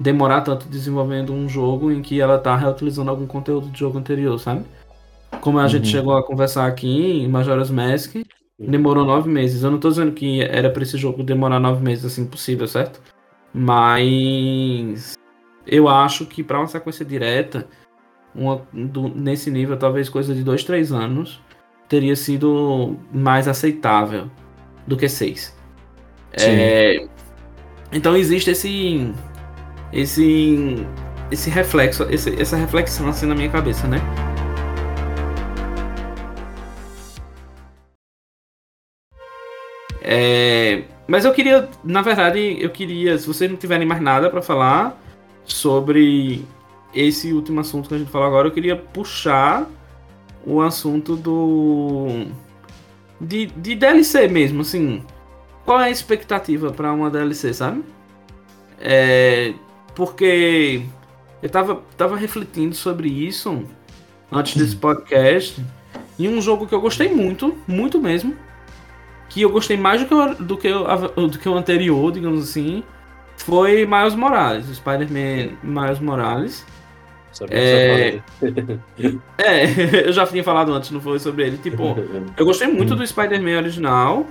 demorar tanto desenvolvendo um jogo em que ela tá reutilizando algum conteúdo do jogo anterior, sabe? Como a gente Uhum. chegou a conversar aqui em Majora's Mask, demorou nove meses. Eu não tô dizendo que era pra esse jogo demorar nove meses assim possível, certo? Mas eu acho que pra uma sequência direta, uma, do- nesse nível, talvez coisa de dois, três anos, teria sido mais aceitável do que seis. Sim. É, então existe esse esse esse reflexo, esse, essa reflexão assim na minha cabeça, né? É, mas eu queria, na verdade, eu queria, se vocês não tiverem mais nada para falar sobre esse último assunto que a gente falou agora, eu queria puxar o assunto do de, de DLC mesmo, assim. Qual é a expectativa para uma DLC, sabe? É, porque eu tava, tava refletindo sobre isso antes desse podcast. E um jogo que eu gostei muito, muito mesmo. Que eu gostei mais do que o, do que o, do que o anterior, digamos assim. Foi Miles Morales, Spider-Man Miles Morales. É... é, eu já tinha falado antes, não foi sobre ele. Tipo, eu gostei muito do Spider-Man original.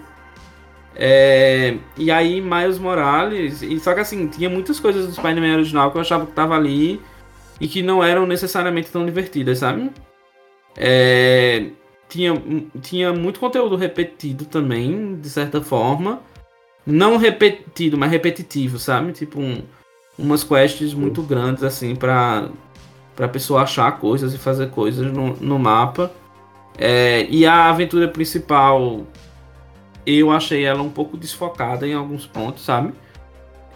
É, e aí, Miles Morales. E, só que assim, tinha muitas coisas do Spider-Man original que eu achava que tava ali e que não eram necessariamente tão divertidas, sabe? É, tinha, tinha muito conteúdo repetido também, de certa forma. Não repetido, mas repetitivo, sabe? Tipo, um, umas quests muito grandes, assim, pra, pra pessoa achar coisas e fazer coisas no, no mapa. É, e a aventura principal eu achei ela um pouco desfocada em alguns pontos, sabe?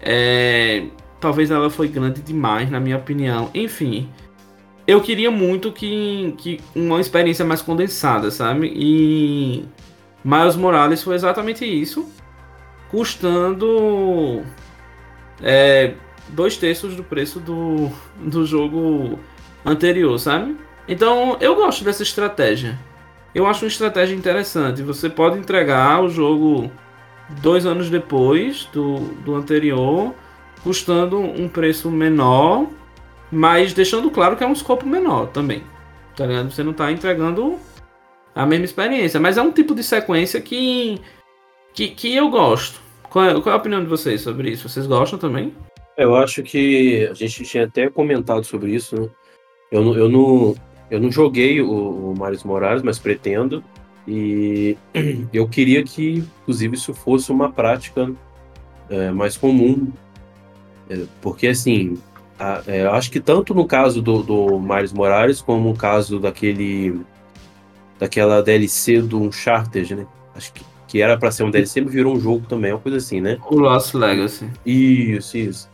É, talvez ela foi grande demais, na minha opinião. Enfim, eu queria muito que, que uma experiência mais condensada, sabe? E Miles Morales foi exatamente isso, custando é, dois terços do preço do, do jogo anterior, sabe? Então eu gosto dessa estratégia. Eu acho uma estratégia interessante. Você pode entregar o jogo dois anos depois do, do anterior, custando um preço menor, mas deixando claro que é um escopo menor também. Tá ligado? Você não está entregando a mesma experiência, mas é um tipo de sequência que, que, que eu gosto. Qual é, qual é a opinião de vocês sobre isso? Vocês gostam também? Eu acho que a gente tinha até comentado sobre isso. Né? Eu, eu não, eu não joguei o, o Miles Morales, mas pretendo. E eu queria que, inclusive, isso fosse uma prática é, mais comum. É, porque, assim, a, é, acho que tanto no caso do, do Miles Morales, como no caso daquele. daquela DLC do Uncharted, né? Acho que, que era para ser um DLC, mas virou um jogo também, uma coisa assim, né? O Lost Legacy. Isso, isso.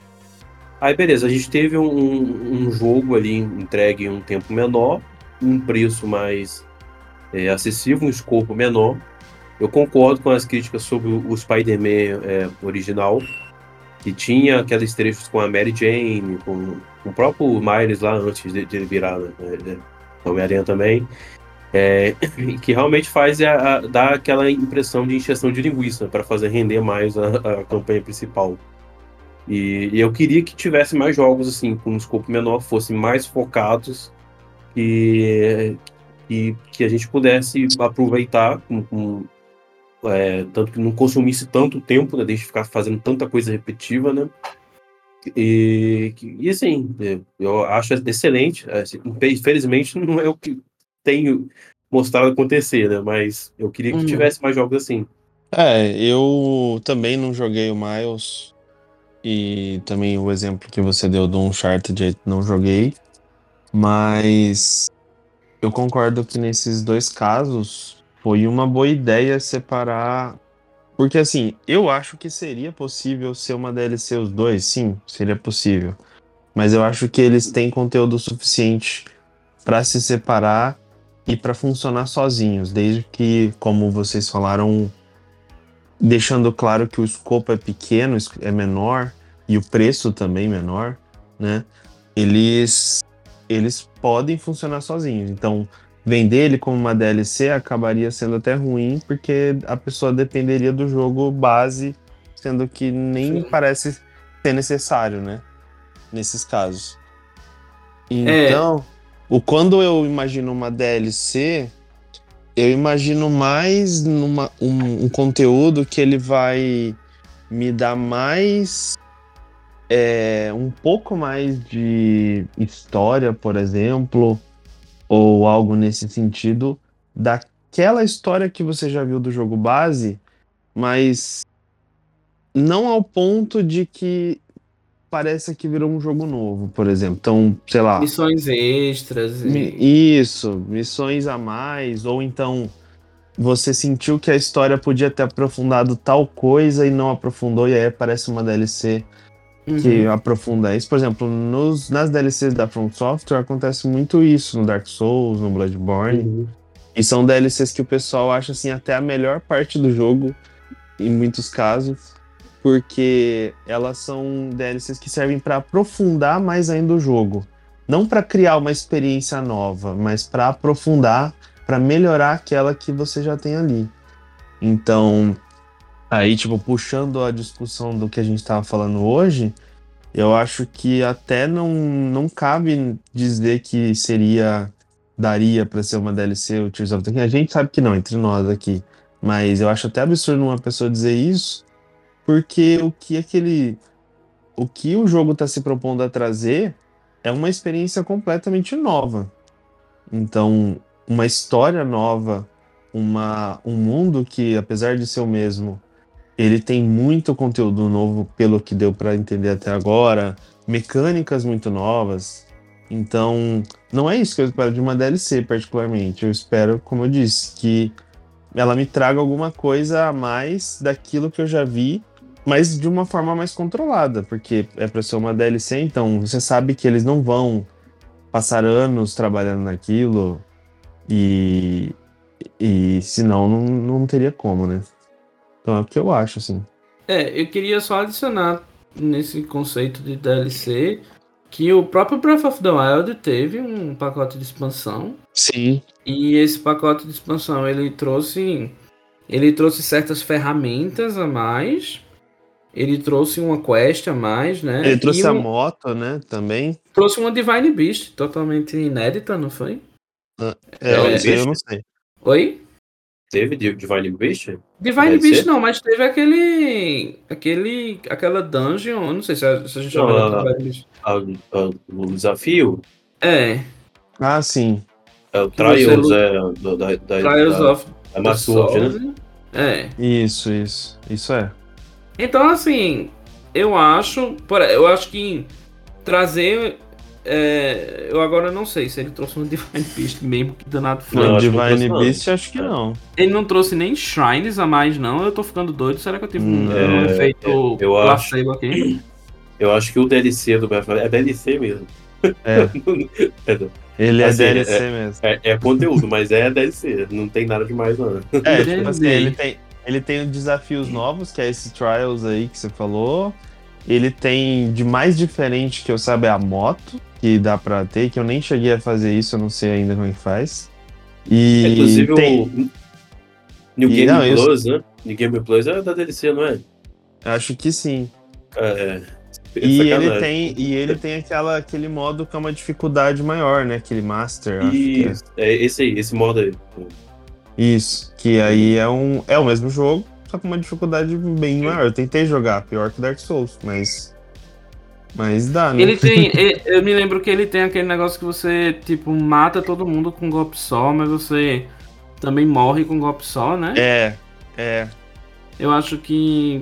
Aí beleza, a gente teve um, um jogo ali entregue em um tempo menor, um preço mais é, acessível, um escopo menor. Eu concordo com as críticas sobre o Spider-Man é, original, que tinha aqueles trechos com a Mary Jane, com, com o próprio Miles lá antes de, de ele virar né, né Homem-Aranha também. É, que realmente faz a, a, dar aquela impressão de injeção de linguiça para fazer render mais a, a campanha principal. E, e, eu queria que tivesse mais jogos assim, com um escopo menor, fossem mais focados e, e que a gente pudesse aproveitar com, com é, tanto que não consumisse tanto tempo, né, deixe ficar fazendo tanta coisa repetitiva, né? E, e assim, é, eu acho excelente. É, assim, infelizmente, não é o que tenho mostrado acontecer, né? Mas eu queria que hum. tivesse mais jogos assim. É, eu também não joguei o Miles e também o exemplo que você deu do Uncharted não joguei, mas eu concordo que nesses dois casos foi uma boa ideia separar. Porque assim, eu acho que seria possível ser uma DLC os dois, sim, seria possível. Mas eu acho que eles têm conteúdo suficiente para se separar e para funcionar sozinhos, desde que, como vocês falaram, deixando claro que o escopo é pequeno, é menor e o preço também menor, né? Eles eles podem funcionar sozinhos. Então, vender ele como uma DLC acabaria sendo até ruim, porque a pessoa dependeria do jogo base, sendo que nem Sim. parece ser necessário, né? Nesses casos. Então, é. o quando eu imagino uma DLC, eu imagino mais numa, um, um conteúdo que ele vai me dar mais é, um pouco mais de história, por exemplo, ou algo nesse sentido, daquela história que você já viu do jogo base, mas não ao ponto de que parece que virou um jogo novo, por exemplo. Então, sei lá. Missões extras. E... Isso, missões a mais, ou então você sentiu que a história podia ter aprofundado tal coisa e não aprofundou, e aí aparece uma DLC uhum. que aprofunda isso. Por exemplo, nos, nas DLCs da From Software acontece muito isso no Dark Souls, no Bloodborne. Uhum. E são DLCs que o pessoal acha assim até a melhor parte do jogo, em muitos casos, porque elas são DLCs que servem para aprofundar mais ainda o jogo. Não para criar uma experiência nova, mas para aprofundar, para melhorar aquela que você já tem ali. Então, aí, tipo, puxando a discussão do que a gente estava falando hoje, eu acho que até não, não cabe dizer que seria daria para ser uma DLC o Tears of the. A gente sabe que não, entre nós aqui. Mas eu acho até absurdo uma pessoa dizer isso, porque o que aquele. O que o jogo está se propondo a trazer é uma experiência completamente nova. Então, uma história nova, uma, um mundo que, apesar de ser o mesmo, ele tem muito conteúdo novo, pelo que deu para entender até agora, mecânicas muito novas, então, não é isso que eu espero de uma DLC, particularmente. Eu espero, como eu disse, que ela me traga alguma coisa a mais daquilo que eu já vi, mas de uma forma mais controlada, porque é para ser uma DLC, então você sabe que eles não vão passar anos trabalhando naquilo e, e senão não, não teria como, né? Então é o que eu acho, assim. É, eu queria só adicionar nesse conceito de DLC que o próprio Breath of the Wild teve um pacote de expansão. Sim. E esse pacote de expansão ele trouxe ele trouxe certas ferramentas a mais. Ele trouxe uma quest a mais, né? Ele trouxe um... a moto, né? Também. Trouxe uma Divine Beast totalmente inédita, não foi? Ah, é, é, eu não sei. Oi? Teve Divine Beast? Divine Beast ser? não, mas teve aquele. aquele. aquela dungeon. não sei se a, se a gente chama de Beast. A, a, o desafio? É. Ah, sim. É o Trials, é, da, da, Trials da, of é Massurge, né? É. Isso, isso. Isso é. Então, assim, eu acho. Eu acho que trazer é, eu agora não sei se ele trouxe um Divine Beast mesmo, que danado foi. Não, Divine Beast acho que não. Ele não trouxe nem Shrines a mais, não. Eu tô ficando doido. Será que eu tive um, é, um efeito eu placebo acho, aqui? Eu acho que o DLC do Breath é DLC mesmo. É. é ele é assim, DLC é, mesmo. É, é, conteúdo, mas é DLC. Não tem nada demais, não. É, tipo assim, ele tem, ele tem desafios novos, que é esse Trials aí que você falou. Ele tem de mais diferente que eu saiba é a moto que dá pra ter, que eu nem cheguei a fazer isso, eu não sei ainda como é que faz. E Inclusive tem... o New Game não, Plus, né? New Game Plus é da DLC, não é? Acho que sim. É. E ele, tem, e ele tem aquela, aquele modo que é uma dificuldade maior, né? Aquele Master. Isso, é. é. esse aí, esse modo aí. Isso, que aí é, um, é o mesmo jogo, só com uma dificuldade bem maior. Eu tentei jogar, pior que Dark Souls, mas mas dá, né? Ele tem. eu me lembro que ele tem aquele negócio que você, tipo, mata todo mundo com um golpe só, mas você também morre com um golpe só, né? É, é. Eu acho que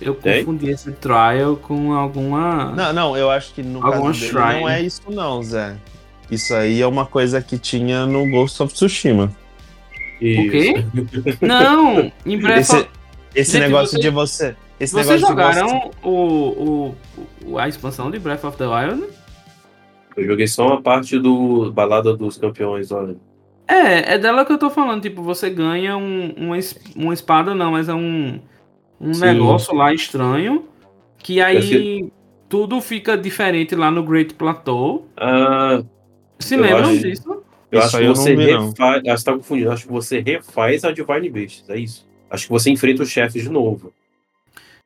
eu confundi esse trial com alguma. Não, não, eu acho que no alguma caso não é isso, não, Zé. Isso aí é uma coisa que tinha no Ghost of Tsushima. Isso. O quê? não, em breve. Esse, esse Gente, negócio você... de você. Esse Vocês jogaram o, o, a expansão de Breath of the Wild? Eu joguei só uma parte do Balada dos Campeões, olha. É, é dela que eu tô falando. Tipo, você ganha um, uma, uma espada, não, mas é um, um negócio lá estranho. Que aí tudo fica diferente lá no Great Plateau. Ah, Se lembram acho, disso? Eu isso acho que você refaz. Acho que tá confundindo. Acho que você refaz a Divine Beasts, é isso. Acho que você enfrenta os chefes de novo.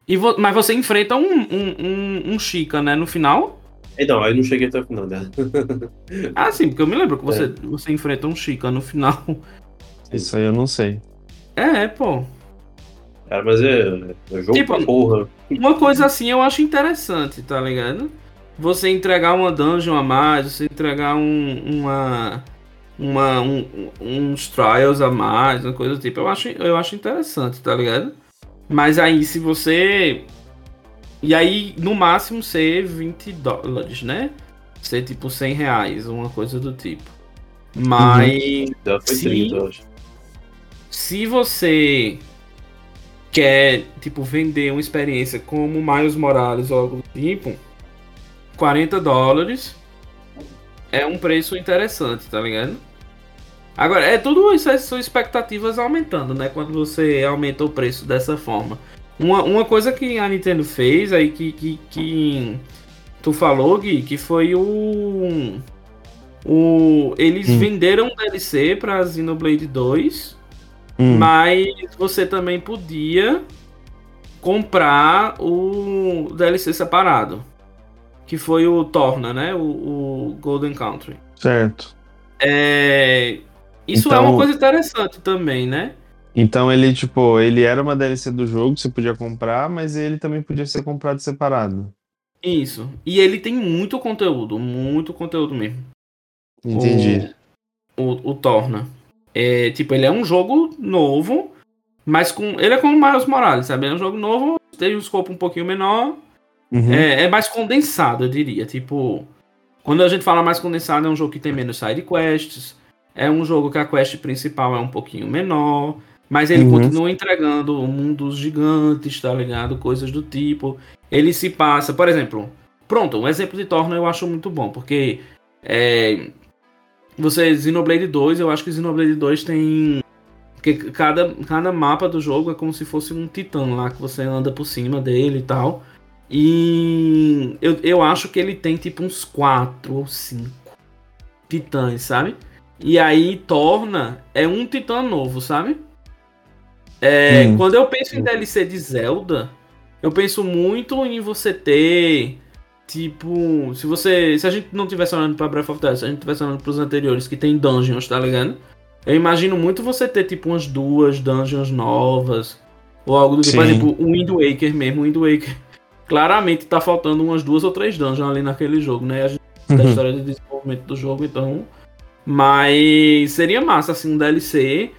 E vo mas você enfrenta um, um, um, um Chica, né, no final? É, não, aí não cheguei até o final dela. ah, sim, porque eu me lembro que você, é. você enfrenta um Chica no final. Isso aí eu não sei. É, pô. Cara, mas é, é jogo tipo, pra porra. Uma coisa assim eu acho interessante, tá ligado? Você entregar uma dungeon a mais, você entregar um, uma, uma, um, uns trials a mais, uma coisa do tipo, eu acho, eu acho interessante, tá ligado? Mas aí, se você E aí, no máximo, ser 20 dólares, né? Ser tipo 100 reais, uma coisa do tipo. Mas. Já foi se, 30, eu acho. se você quer, tipo, vender uma experiência como Miles Morales ou algo do tipo, 40 dólares é um preço interessante, tá ligado? Agora, é tudo isso, são expectativas aumentando, né? Quando você aumenta o preço dessa forma. Uma, uma coisa que a Nintendo fez aí que, que, que tu falou, Gui, que foi o. o eles Hum. venderam um DLC pra Xenoblade 2, Hum, mas você também podia comprar o DLC separado. Que foi o Torna, né? O, o Golden Country. certo. É, Isso é Então- uma coisa interessante também, né? Então ele, tipo, ele era uma DLC do jogo, você podia comprar, mas ele também podia ser comprado separado. Isso. E ele tem muito conteúdo, muito conteúdo mesmo. Entendi. O, o Torna. É, tipo, ele é um jogo novo, mas com. Ele é como o Miles Morales, sabe? É um jogo novo, tem um escopo um pouquinho menor, Uhum. É, é mais condensado, eu diria. Tipo, quando a gente fala mais condensado, é um jogo que tem menos side quests. É um jogo que a quest principal é um pouquinho menor. Mas ele Uhum. continua entregando mundos gigantes, tá ligado? Coisas do tipo. Ele se passa, por exemplo. Pronto, um exemplo de Torna eu acho muito bom, porque. É, você, Xenoblade 2, eu acho que Xenoblade 2 tem. Porque cada, cada mapa do jogo é como se fosse um titã lá, que você anda por cima dele e tal. E eu, eu acho que ele tem tipo uns 4 ou 5 titãs, sabe? E aí torna é um titã novo, sabe? É, Hum. Quando eu penso em DLC de Zelda, eu penso muito em você ter tipo, se você, se a gente não tivesse olhando para Breath of the Wild, se a gente tivesse olhando para os anteriores que tem dungeons, tá ligado? Eu imagino muito você ter tipo umas duas dungeons novas ou algo do tipo, por exemplo, o Wind Waker mesmo, o Wind Waker claramente tá faltando umas duas ou três dungeons ali naquele jogo, né? A gente da Uhum. história de desenvolvimento do jogo, então. Mas seria massa, assim, um DLC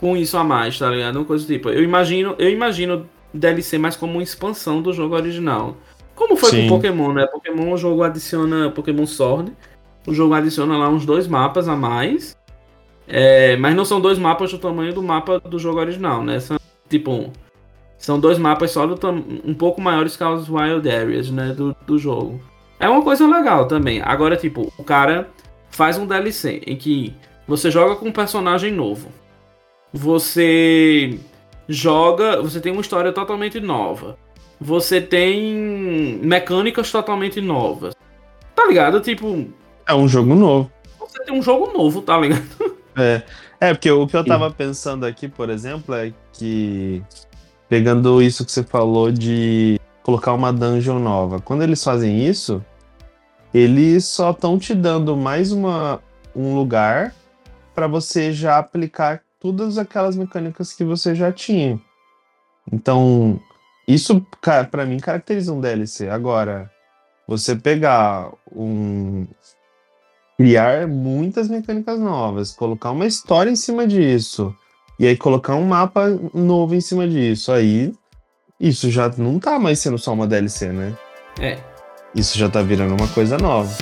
com isso a mais, tá ligado? Uma coisa tipo. Eu imagino, eu imagino DLC mais como uma expansão do jogo original. Como foi Sim. com Pokémon, né? Pokémon, o jogo adiciona. Pokémon Sword. O jogo adiciona lá uns dois mapas a mais. É, mas não são dois mapas do tamanho do mapa do jogo original, né? São, tipo. São dois mapas só do um pouco maiores que os Wild Areas, né? Do, do jogo. É uma coisa legal também. Agora, tipo, o cara faz um DLC em que você joga com um personagem novo. Você joga. Você tem uma história totalmente nova. Você tem mecânicas totalmente novas. Tá ligado? Tipo, É um jogo novo. você tem um jogo novo, tá ligado? É, é porque o que eu tava pensando aqui, por exemplo, é que pegando isso que você falou de colocar uma dungeon nova, quando eles fazem isso, eles só estão te dando mais uma, um lugar para você já aplicar todas aquelas mecânicas que você já tinha. Então, isso para mim caracteriza um DLC. Agora, você pegar um criar muitas mecânicas novas, colocar uma história em cima disso, e aí colocar um mapa novo em cima disso, aí isso já não tá mais sendo só uma DLC, né? É. Isso já tá virando uma coisa nova.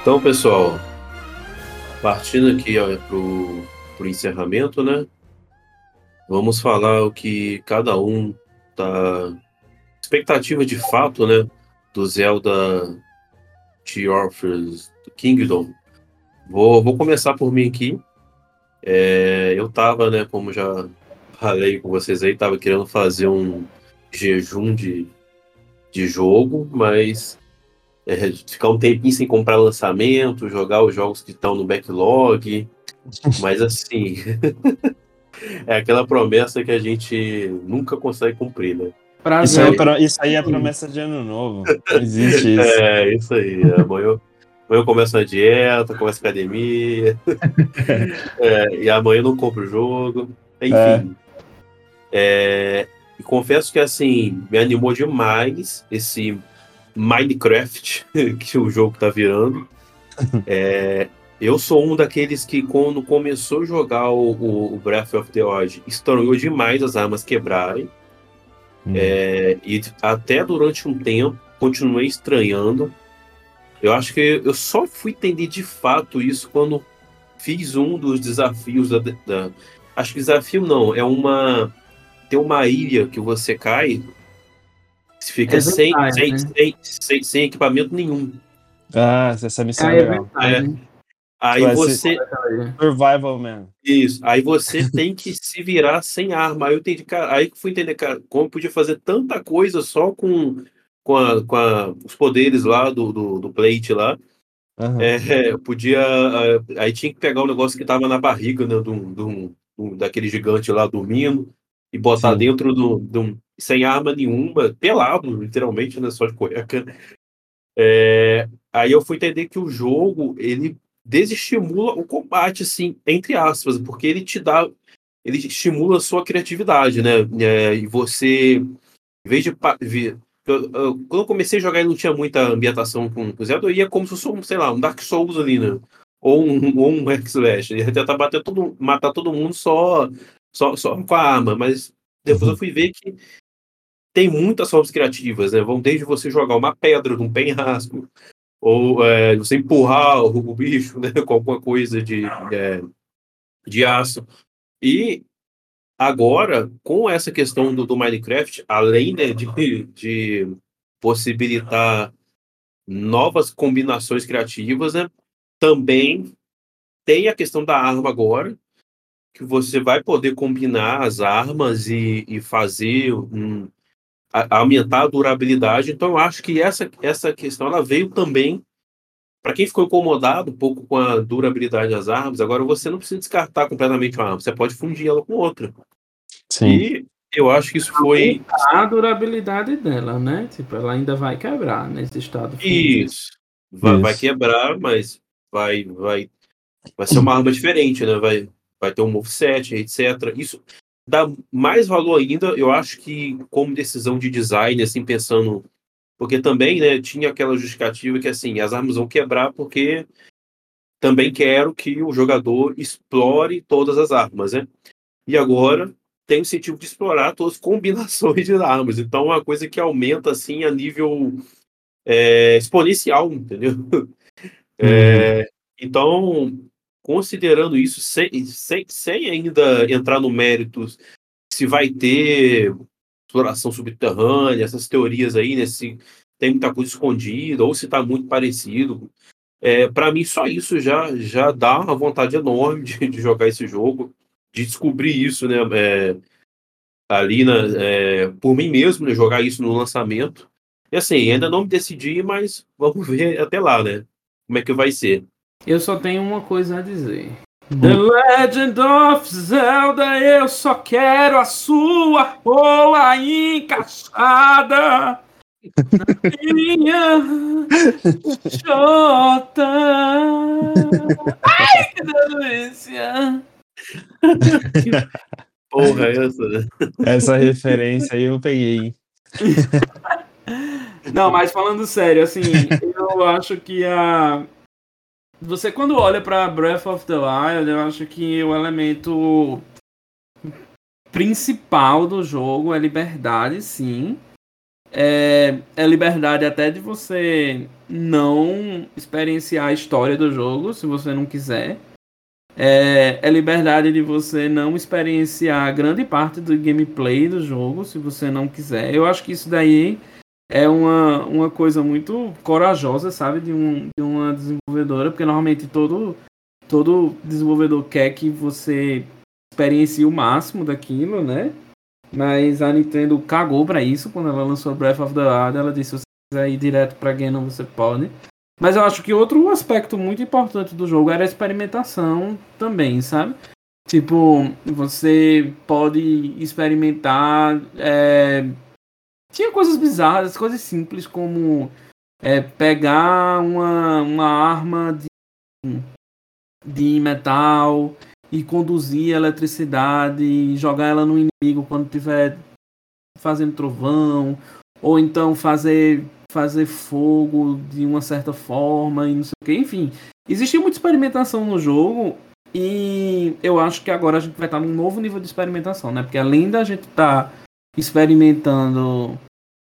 Então, pessoal, partindo aqui pro, pro encerramento, né? Vamos falar o que cada um tá. Expectativa de fato, né? Do Zelda Tears Kingdom. Vou, vou começar por mim aqui. É, eu tava, né, como já falei com vocês aí, tava querendo fazer um jejum de, de jogo, mas é, ficar um tempinho sem comprar lançamento, jogar os jogos que estão no backlog. Mas assim, é aquela promessa que a gente nunca consegue cumprir, né? Isso aí, é pro- isso aí é promessa de ano novo. Não existe isso. É, isso aí. Amanhã eu, amanhã eu começo a dieta, começo a academia. É, e amanhã eu não compro o jogo. Enfim. É, e confesso que assim, me animou demais esse Minecraft que o jogo tá virando. É, eu sou um daqueles que, quando começou a jogar o, o Breath of the Wild, estranhou demais as armas quebrarem. Hum. É, e até durante um tempo continuei estranhando. Eu acho que eu só fui entender de fato isso quando fiz um dos desafios da, da acho que desafio não, é uma tem uma ilha que você cai, fica é sem, sem, né? sem, sem, sem, equipamento nenhum. Ah, essa missão ah, é, é legal. É. Aí Vai você. Survival, man. Isso. Aí você tem que se virar sem arma. Aí eu entendi, cara. Aí que fui entender, cara, como podia fazer tanta coisa só com, com, a, com a, os poderes lá do, do, do plate lá. Uhum. É, podia. Aí tinha que pegar o um negócio que tava na barriga né, do, do, do, daquele gigante lá dormindo e botar Sim. dentro do, do. sem arma nenhuma, pelado, literalmente, né? Só de cueca. É, aí eu fui entender que o jogo, ele desestimula o combate, assim, entre aspas, porque ele te dá, ele estimula a sua criatividade, né? É, e você, em vez de. Eu, eu, quando eu comecei a jogar e não tinha muita ambientação com o Zelda, eu ia como se fosse, sei lá, um Dark Souls ali, né? Ou um, ou um X-Slash. Ia tentar bater todo, matar todo mundo só, só, só com a arma, mas depois uhum. eu fui ver que tem muitas formas criativas, né? Vão desde você jogar uma pedra num penhasco, ou é, você empurrar o, bicho né, com alguma coisa de, é, de aço. E agora, com essa questão do, do Minecraft, além né, de, de possibilitar novas combinações criativas, né, também tem a questão da arma agora, que você vai poder combinar as armas e, e fazer um, aumentar a durabilidade. Então, eu acho que essa, essa questão ela veio também para quem ficou incomodado um pouco com a durabilidade das armas. Agora, você não precisa descartar completamente uma arma, você pode fundir ela com outra. Sim. E eu acho que isso foi. A durabilidade dela, né? Tipo, ela ainda vai quebrar nesse estado. Isso. Vai, isso. vai quebrar, mas vai, vai, vai ser uma arma diferente, né? Vai, vai ter um moveset, etc. Isso dá mais valor ainda, eu acho que como decisão de design, assim, pensando. Porque também, né, tinha aquela justificativa que, assim, as armas vão quebrar porque também quero que o jogador explore todas as armas, né? E agora tem o incentivo de explorar todas as combinações de armas. Então, é uma coisa que aumenta, assim, a nível é, exponencial, entendeu? É, então, considerando isso, sem, sem, sem ainda entrar no mérito se vai ter exploração subterrânea, essas teorias aí, né, se tem muita coisa escondida ou se está muito parecido. É, para mim, só isso já, já dá uma vontade enorme de, de jogar esse jogo, de descobrir isso, né, é, ali na, é, por mim mesmo, né, jogar isso no lançamento. E assim, ainda não me decidi, mas vamos ver até lá, né? Como é que vai ser. Eu só tenho uma coisa a dizer. The Legend of Zelda, eu só quero a sua rola encaixada na minha chota. Ai, que delícia! Porra, essa. Essa referência aí eu peguei. Não, mas falando sério, assim, eu acho que a você quando olha para Breath of the Wild, eu acho que o elemento principal do jogo é liberdade, sim. É, é liberdade até de você não experienciar a história do jogo, se você não quiser. É, é liberdade de você não experienciar grande parte do gameplay do jogo, se você não quiser. Eu acho que isso daí é uma, uma coisa muito corajosa, sabe, de, um, de uma desenvolvedora, porque normalmente todo, todo desenvolvedor quer que você experiencie o máximo daquilo, né? Mas a Nintendo cagou para isso quando ela lançou Breath of the Wild. Ela disse: se você quiser ir direto pra Ganon, você pode. Mas eu acho que outro aspecto muito importante do jogo era a experimentação também, sabe? Tipo, você pode experimentar. É tinha coisas bizarras, coisas simples como é, pegar uma, uma arma de, de metal e conduzir a eletricidade e jogar ela no inimigo quando tiver fazendo trovão, ou então fazer fazer fogo de uma certa forma e não sei o que. Enfim, existe muita experimentação no jogo e eu acho que agora a gente vai estar num novo nível de experimentação, né? Porque além da gente estar tá experimentando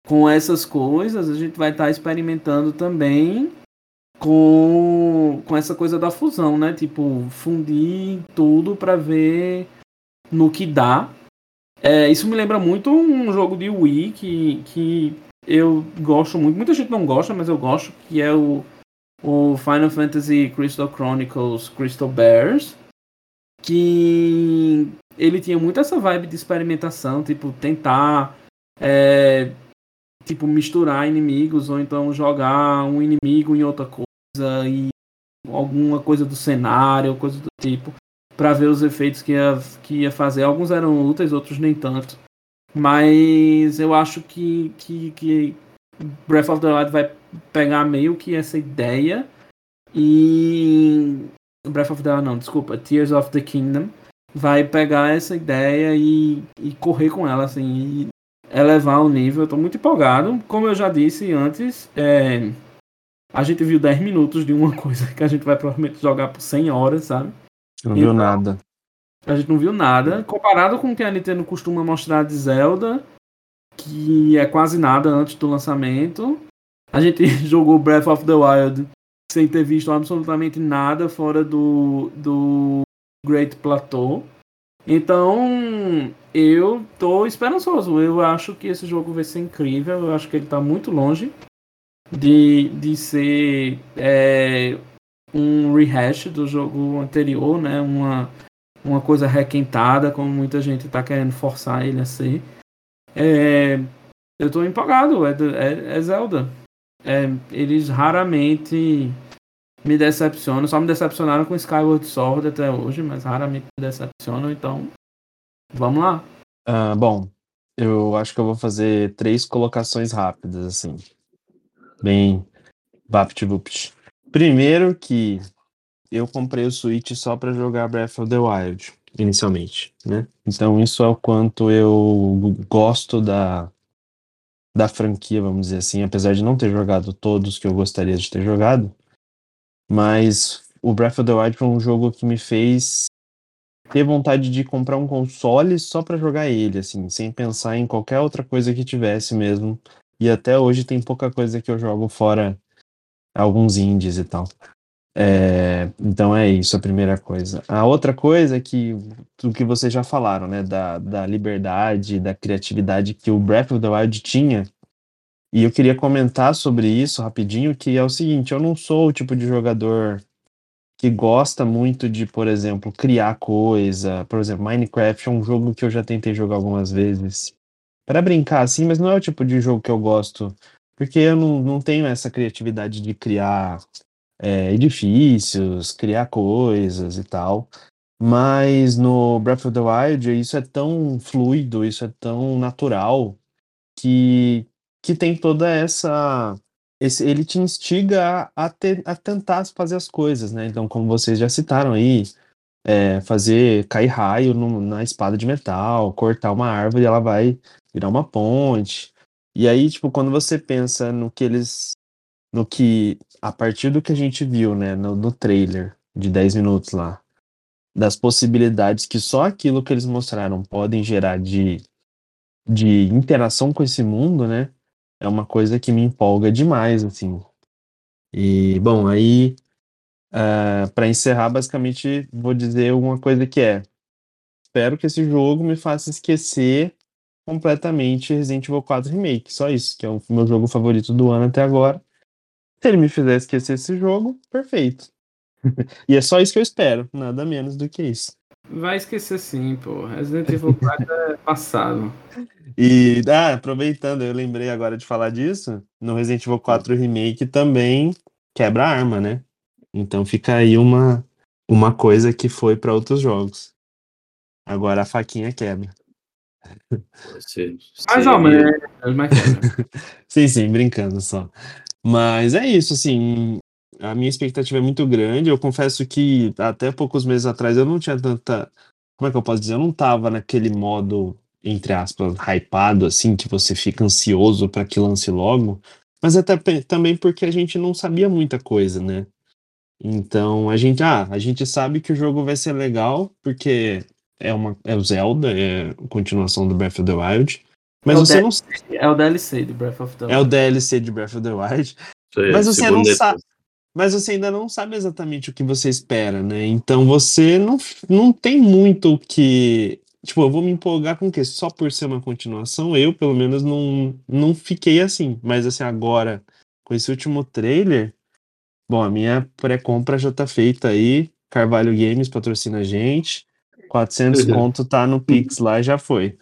com essas coisas, a gente vai estar tá experimentando também com, com essa coisa da fusão, né? Tipo, fundir tudo para ver no que dá. É, isso me lembra muito um jogo de Wii que, que eu gosto muito. Muita gente não gosta, mas eu gosto, que é o, o Final Fantasy Crystal Chronicles Crystal Bears. Que ele tinha muito essa vibe de experimentação, tipo, tentar é, tipo, misturar inimigos, ou então jogar um inimigo em outra coisa e alguma coisa do cenário, coisa do tipo, para ver os efeitos que ia, que ia fazer. Alguns eram úteis, outros nem tanto. Mas eu acho que, que, que Breath of the Wild vai pegar meio que essa ideia e. Breath of the Wild, não, desculpa, Tears of the Kingdom vai pegar essa ideia e, e correr com ela, assim, e elevar o nível. Eu tô muito empolgado. Como eu já disse antes, é, a gente viu 10 minutos de uma coisa que a gente vai provavelmente jogar por 100 horas, sabe? Não viu então, nada. A gente não viu nada. Comparado com o que a Nintendo costuma mostrar de Zelda, que é quase nada antes do lançamento. A gente jogou Breath of the Wild sem ter visto absolutamente nada fora do, do Great Plateau. Então, eu tô esperançoso. Eu acho que esse jogo vai ser incrível. Eu acho que ele tá muito longe de, de ser é, um rehash do jogo anterior, né? Uma, uma coisa requentada, como muita gente está querendo forçar ele a ser. É, eu estou empolgado, é, é, é Zelda. É, eles raramente me decepcionam, só me decepcionaram com Skyward Sword até hoje, mas raramente me decepcionam, então vamos lá. Uh, bom, eu acho que eu vou fazer três colocações rápidas, assim bem VaptVupt. Primeiro que eu comprei o Switch só para jogar Breath of the Wild, inicialmente, né? Então isso é o quanto eu gosto da, da franquia, vamos dizer assim, apesar de não ter jogado todos que eu gostaria de ter jogado, mas o Breath of the Wild foi um jogo que me fez ter vontade de comprar um console só para jogar ele, assim, sem pensar em qualquer outra coisa que tivesse mesmo e até hoje tem pouca coisa que eu jogo fora alguns indies e tal. É, então é isso a primeira coisa. A outra coisa é que do que vocês já falaram, né, da, da liberdade, da criatividade que o Breath of the Wild tinha. E eu queria comentar sobre isso rapidinho, que é o seguinte, eu não sou o tipo de jogador que gosta muito de, por exemplo, criar coisa. Por exemplo, Minecraft é um jogo que eu já tentei jogar algumas vezes para brincar assim, mas não é o tipo de jogo que eu gosto, porque eu não, não tenho essa criatividade de criar é, edifícios, criar coisas e tal. Mas no Breath of the Wild isso é tão fluido, isso é tão natural que, que tem toda essa. Esse, ele te instiga a, a, te, a tentar fazer as coisas, né? Então, como vocês já citaram aí, é, fazer cair raio no, na espada de metal, cortar uma árvore, ela vai virar uma ponte. E aí, tipo, quando você pensa no que eles. No que. A partir do que a gente viu, né, no, no trailer de 10 minutos lá, das possibilidades que só aquilo que eles mostraram podem gerar de, de interação com esse mundo, né? É uma coisa que me empolga demais, assim. E, bom, aí Uh, ah, para encerrar, basicamente, vou dizer uma coisa que é: espero que esse jogo me faça esquecer completamente Resident Evil 4 Remake. Só isso, que é o meu jogo favorito do ano até agora. Se ele me fizer esquecer esse jogo, perfeito. e é só isso que eu espero, nada menos do que isso. Vai esquecer sim, pô. Resident Evil 4 é passado. E, ah, aproveitando, eu lembrei agora de falar disso. No Resident Evil 4 Remake também quebra a arma, né? Então fica aí uma, uma coisa que foi para outros jogos. Agora a faquinha quebra. Mais ou menos, mas sim, sim, brincando só. Mas é isso, assim, a minha expectativa é muito grande. Eu confesso que até poucos meses atrás eu não tinha tanta. Como é que eu posso dizer? Eu não tava naquele modo entre aspas, hypado, assim, que você fica ansioso para que lance logo, mas até também porque a gente não sabia muita coisa, né? Então a gente, ah, a gente sabe que o jogo vai ser legal, porque é, uma, é o Zelda, é a continuação do Breath of the Wild. Mas é você DLC, não. É o DLC de Breath of the Wild. É o DLC de Breath of the Wild. mas você não sabe. Mas você ainda não sabe exatamente o que você espera, né? Então você não, não tem muito o que. Tipo, eu vou me empolgar com o quê? Só por ser uma continuação? Eu, pelo menos, não, não fiquei assim. Mas assim, agora, com esse último trailer. Bom, a minha pré-compra já tá feita aí. Carvalho Games patrocina a gente. 400 uhum. conto tá no Pix lá e já foi.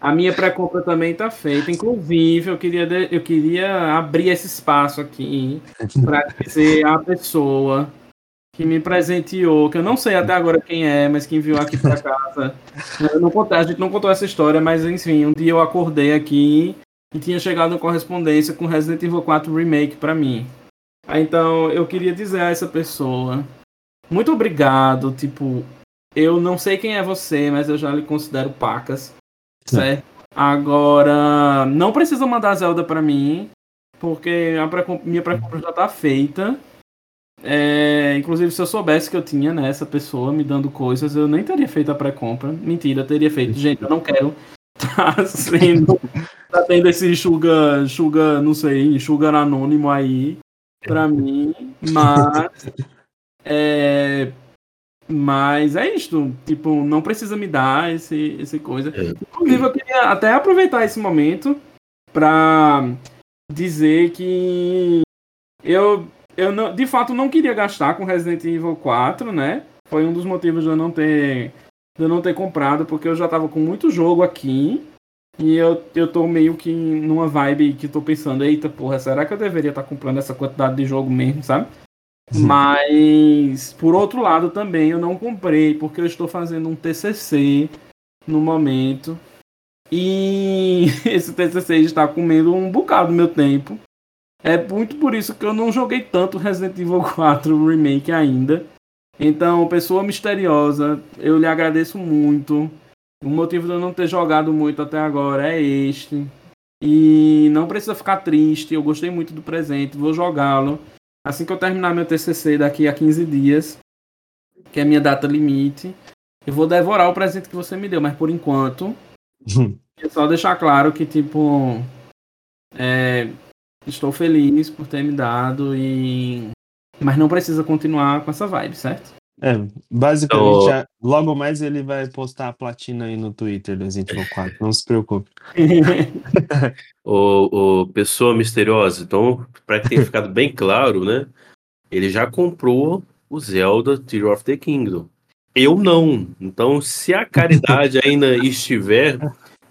A minha pré-compra também tá feita. Inclusive, eu queria, eu queria abrir esse espaço aqui para dizer a pessoa que me presenteou, que eu não sei até agora quem é, mas que enviou aqui para casa. Não contei, a gente não contou essa história, mas enfim, um dia eu acordei aqui e tinha chegado uma correspondência com Resident Evil 4 Remake para mim. Então, eu queria dizer a essa pessoa muito obrigado, tipo, eu não sei quem é você, mas eu já lhe considero pacas. Certo? Agora, não precisa mandar Zelda para mim, porque minha pré-compra já tá feita. É, inclusive, se eu soubesse que eu tinha né, essa pessoa me dando coisas, eu nem teria feito a pré-compra. Mentira, teria feito. Gente, eu não quero tá sendo. tá tendo esse sugar, sugar, não sei, sugar anônimo aí pra mim, mas. É, mas é isto, tipo, não precisa me dar esse, esse coisa. É. Inclusive, eu queria até aproveitar esse momento para dizer que eu, eu não, de fato não queria gastar com Resident Evil 4, né? Foi um dos motivos de eu não ter, de eu não ter comprado, porque eu já tava com muito jogo aqui. E eu, eu tô meio que numa vibe que tô pensando, eita porra, será que eu deveria estar tá comprando essa quantidade de jogo mesmo, sabe? Mas, por outro lado, também eu não comprei, porque eu estou fazendo um TCC no momento. E esse TCC está comendo um bocado do meu tempo. É muito por isso que eu não joguei tanto Resident Evil 4 Remake ainda. Então, pessoa misteriosa, eu lhe agradeço muito. O motivo de eu não ter jogado muito até agora é este. E não precisa ficar triste, eu gostei muito do presente, vou jogá-lo. Assim que eu terminar meu TCC daqui a 15 dias, que é a minha data limite, eu vou devorar o presente que você me deu, mas por enquanto, é só deixar claro que, tipo, é, estou feliz por ter me dado e. Mas não precisa continuar com essa vibe, certo? É, basicamente, oh. já, logo mais ele vai postar a platina aí no Twitter do Resident Evil 4, não se preocupe. o, o Pessoa Misteriosa, então, para que tenha ficado bem claro, né? Ele já comprou o Zelda Tear of the Kingdom. Eu não. Então, se a caridade ainda estiver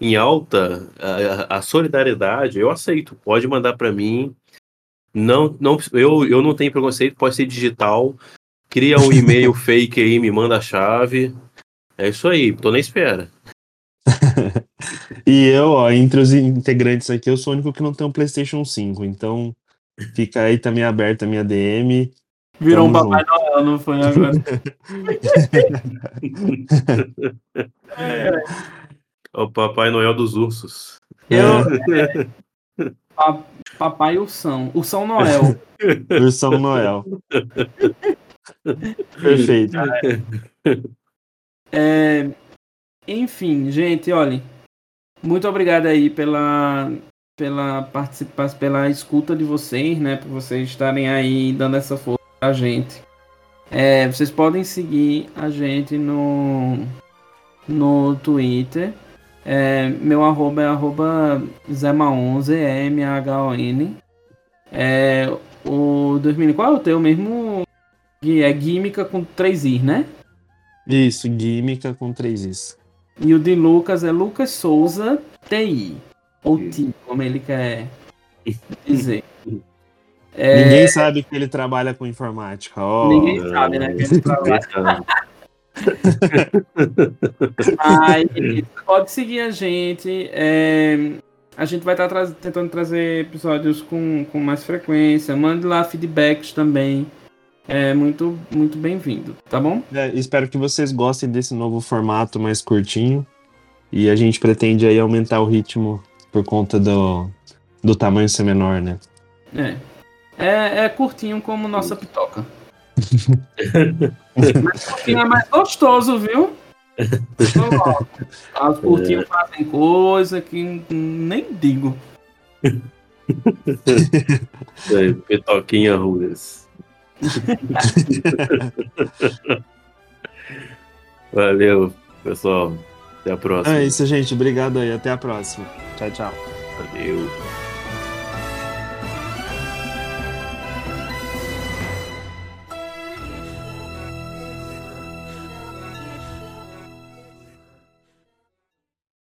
em alta, a, a solidariedade, eu aceito. Pode mandar para mim. Não, não, eu, eu não tenho preconceito, pode ser digital cria um e-mail fake aí, me manda a chave. É isso aí, tô na espera. e eu, ó, entre os integrantes aqui, eu sou o único que não tem um PlayStation 5, então fica aí também aberta a minha DM. Virou um Papai junto. Noel, não foi agora? é. O Papai Noel dos ursos. Eu, é, papai Ursão. Ursão Noel. Ursão Noel. Perfeito. É, enfim, gente, olhem. Muito obrigado aí pela, pela participação, pela escuta de vocês, né? Por vocês estarem aí dando essa força pra gente. É, vocês podem seguir a gente no, no Twitter. É, meu arroba é arroba Zema11, E-M-H-O-N. É, o 2000, qual é o teu mesmo é Gímica com três i, né? Isso, Gímica com três is. E o de Lucas é Lucas Souza TI. Ou TI, como ele quer dizer. É... Ninguém sabe que ele trabalha com informática. Oh, Ninguém sabe, né? Que ele trabalha. Mas pode seguir a gente. É... A gente vai estar tra tentando trazer episódios com, com mais frequência. Mande lá feedbacks também é muito, muito bem-vindo, tá bom? É, espero que vocês gostem desse novo formato mais curtinho. E a gente pretende aí aumentar o ritmo por conta do, do tamanho ser menor, né? É. É, é curtinho como nossa pitoca. Mas curtinho é mais gostoso, viu? As curtinhas é. fazem coisa que nem digo. É, pitoquinha. Valeu, pessoal. Até a próxima. É isso, gente. Obrigado aí. Até a próxima. Tchau, tchau. Valeu.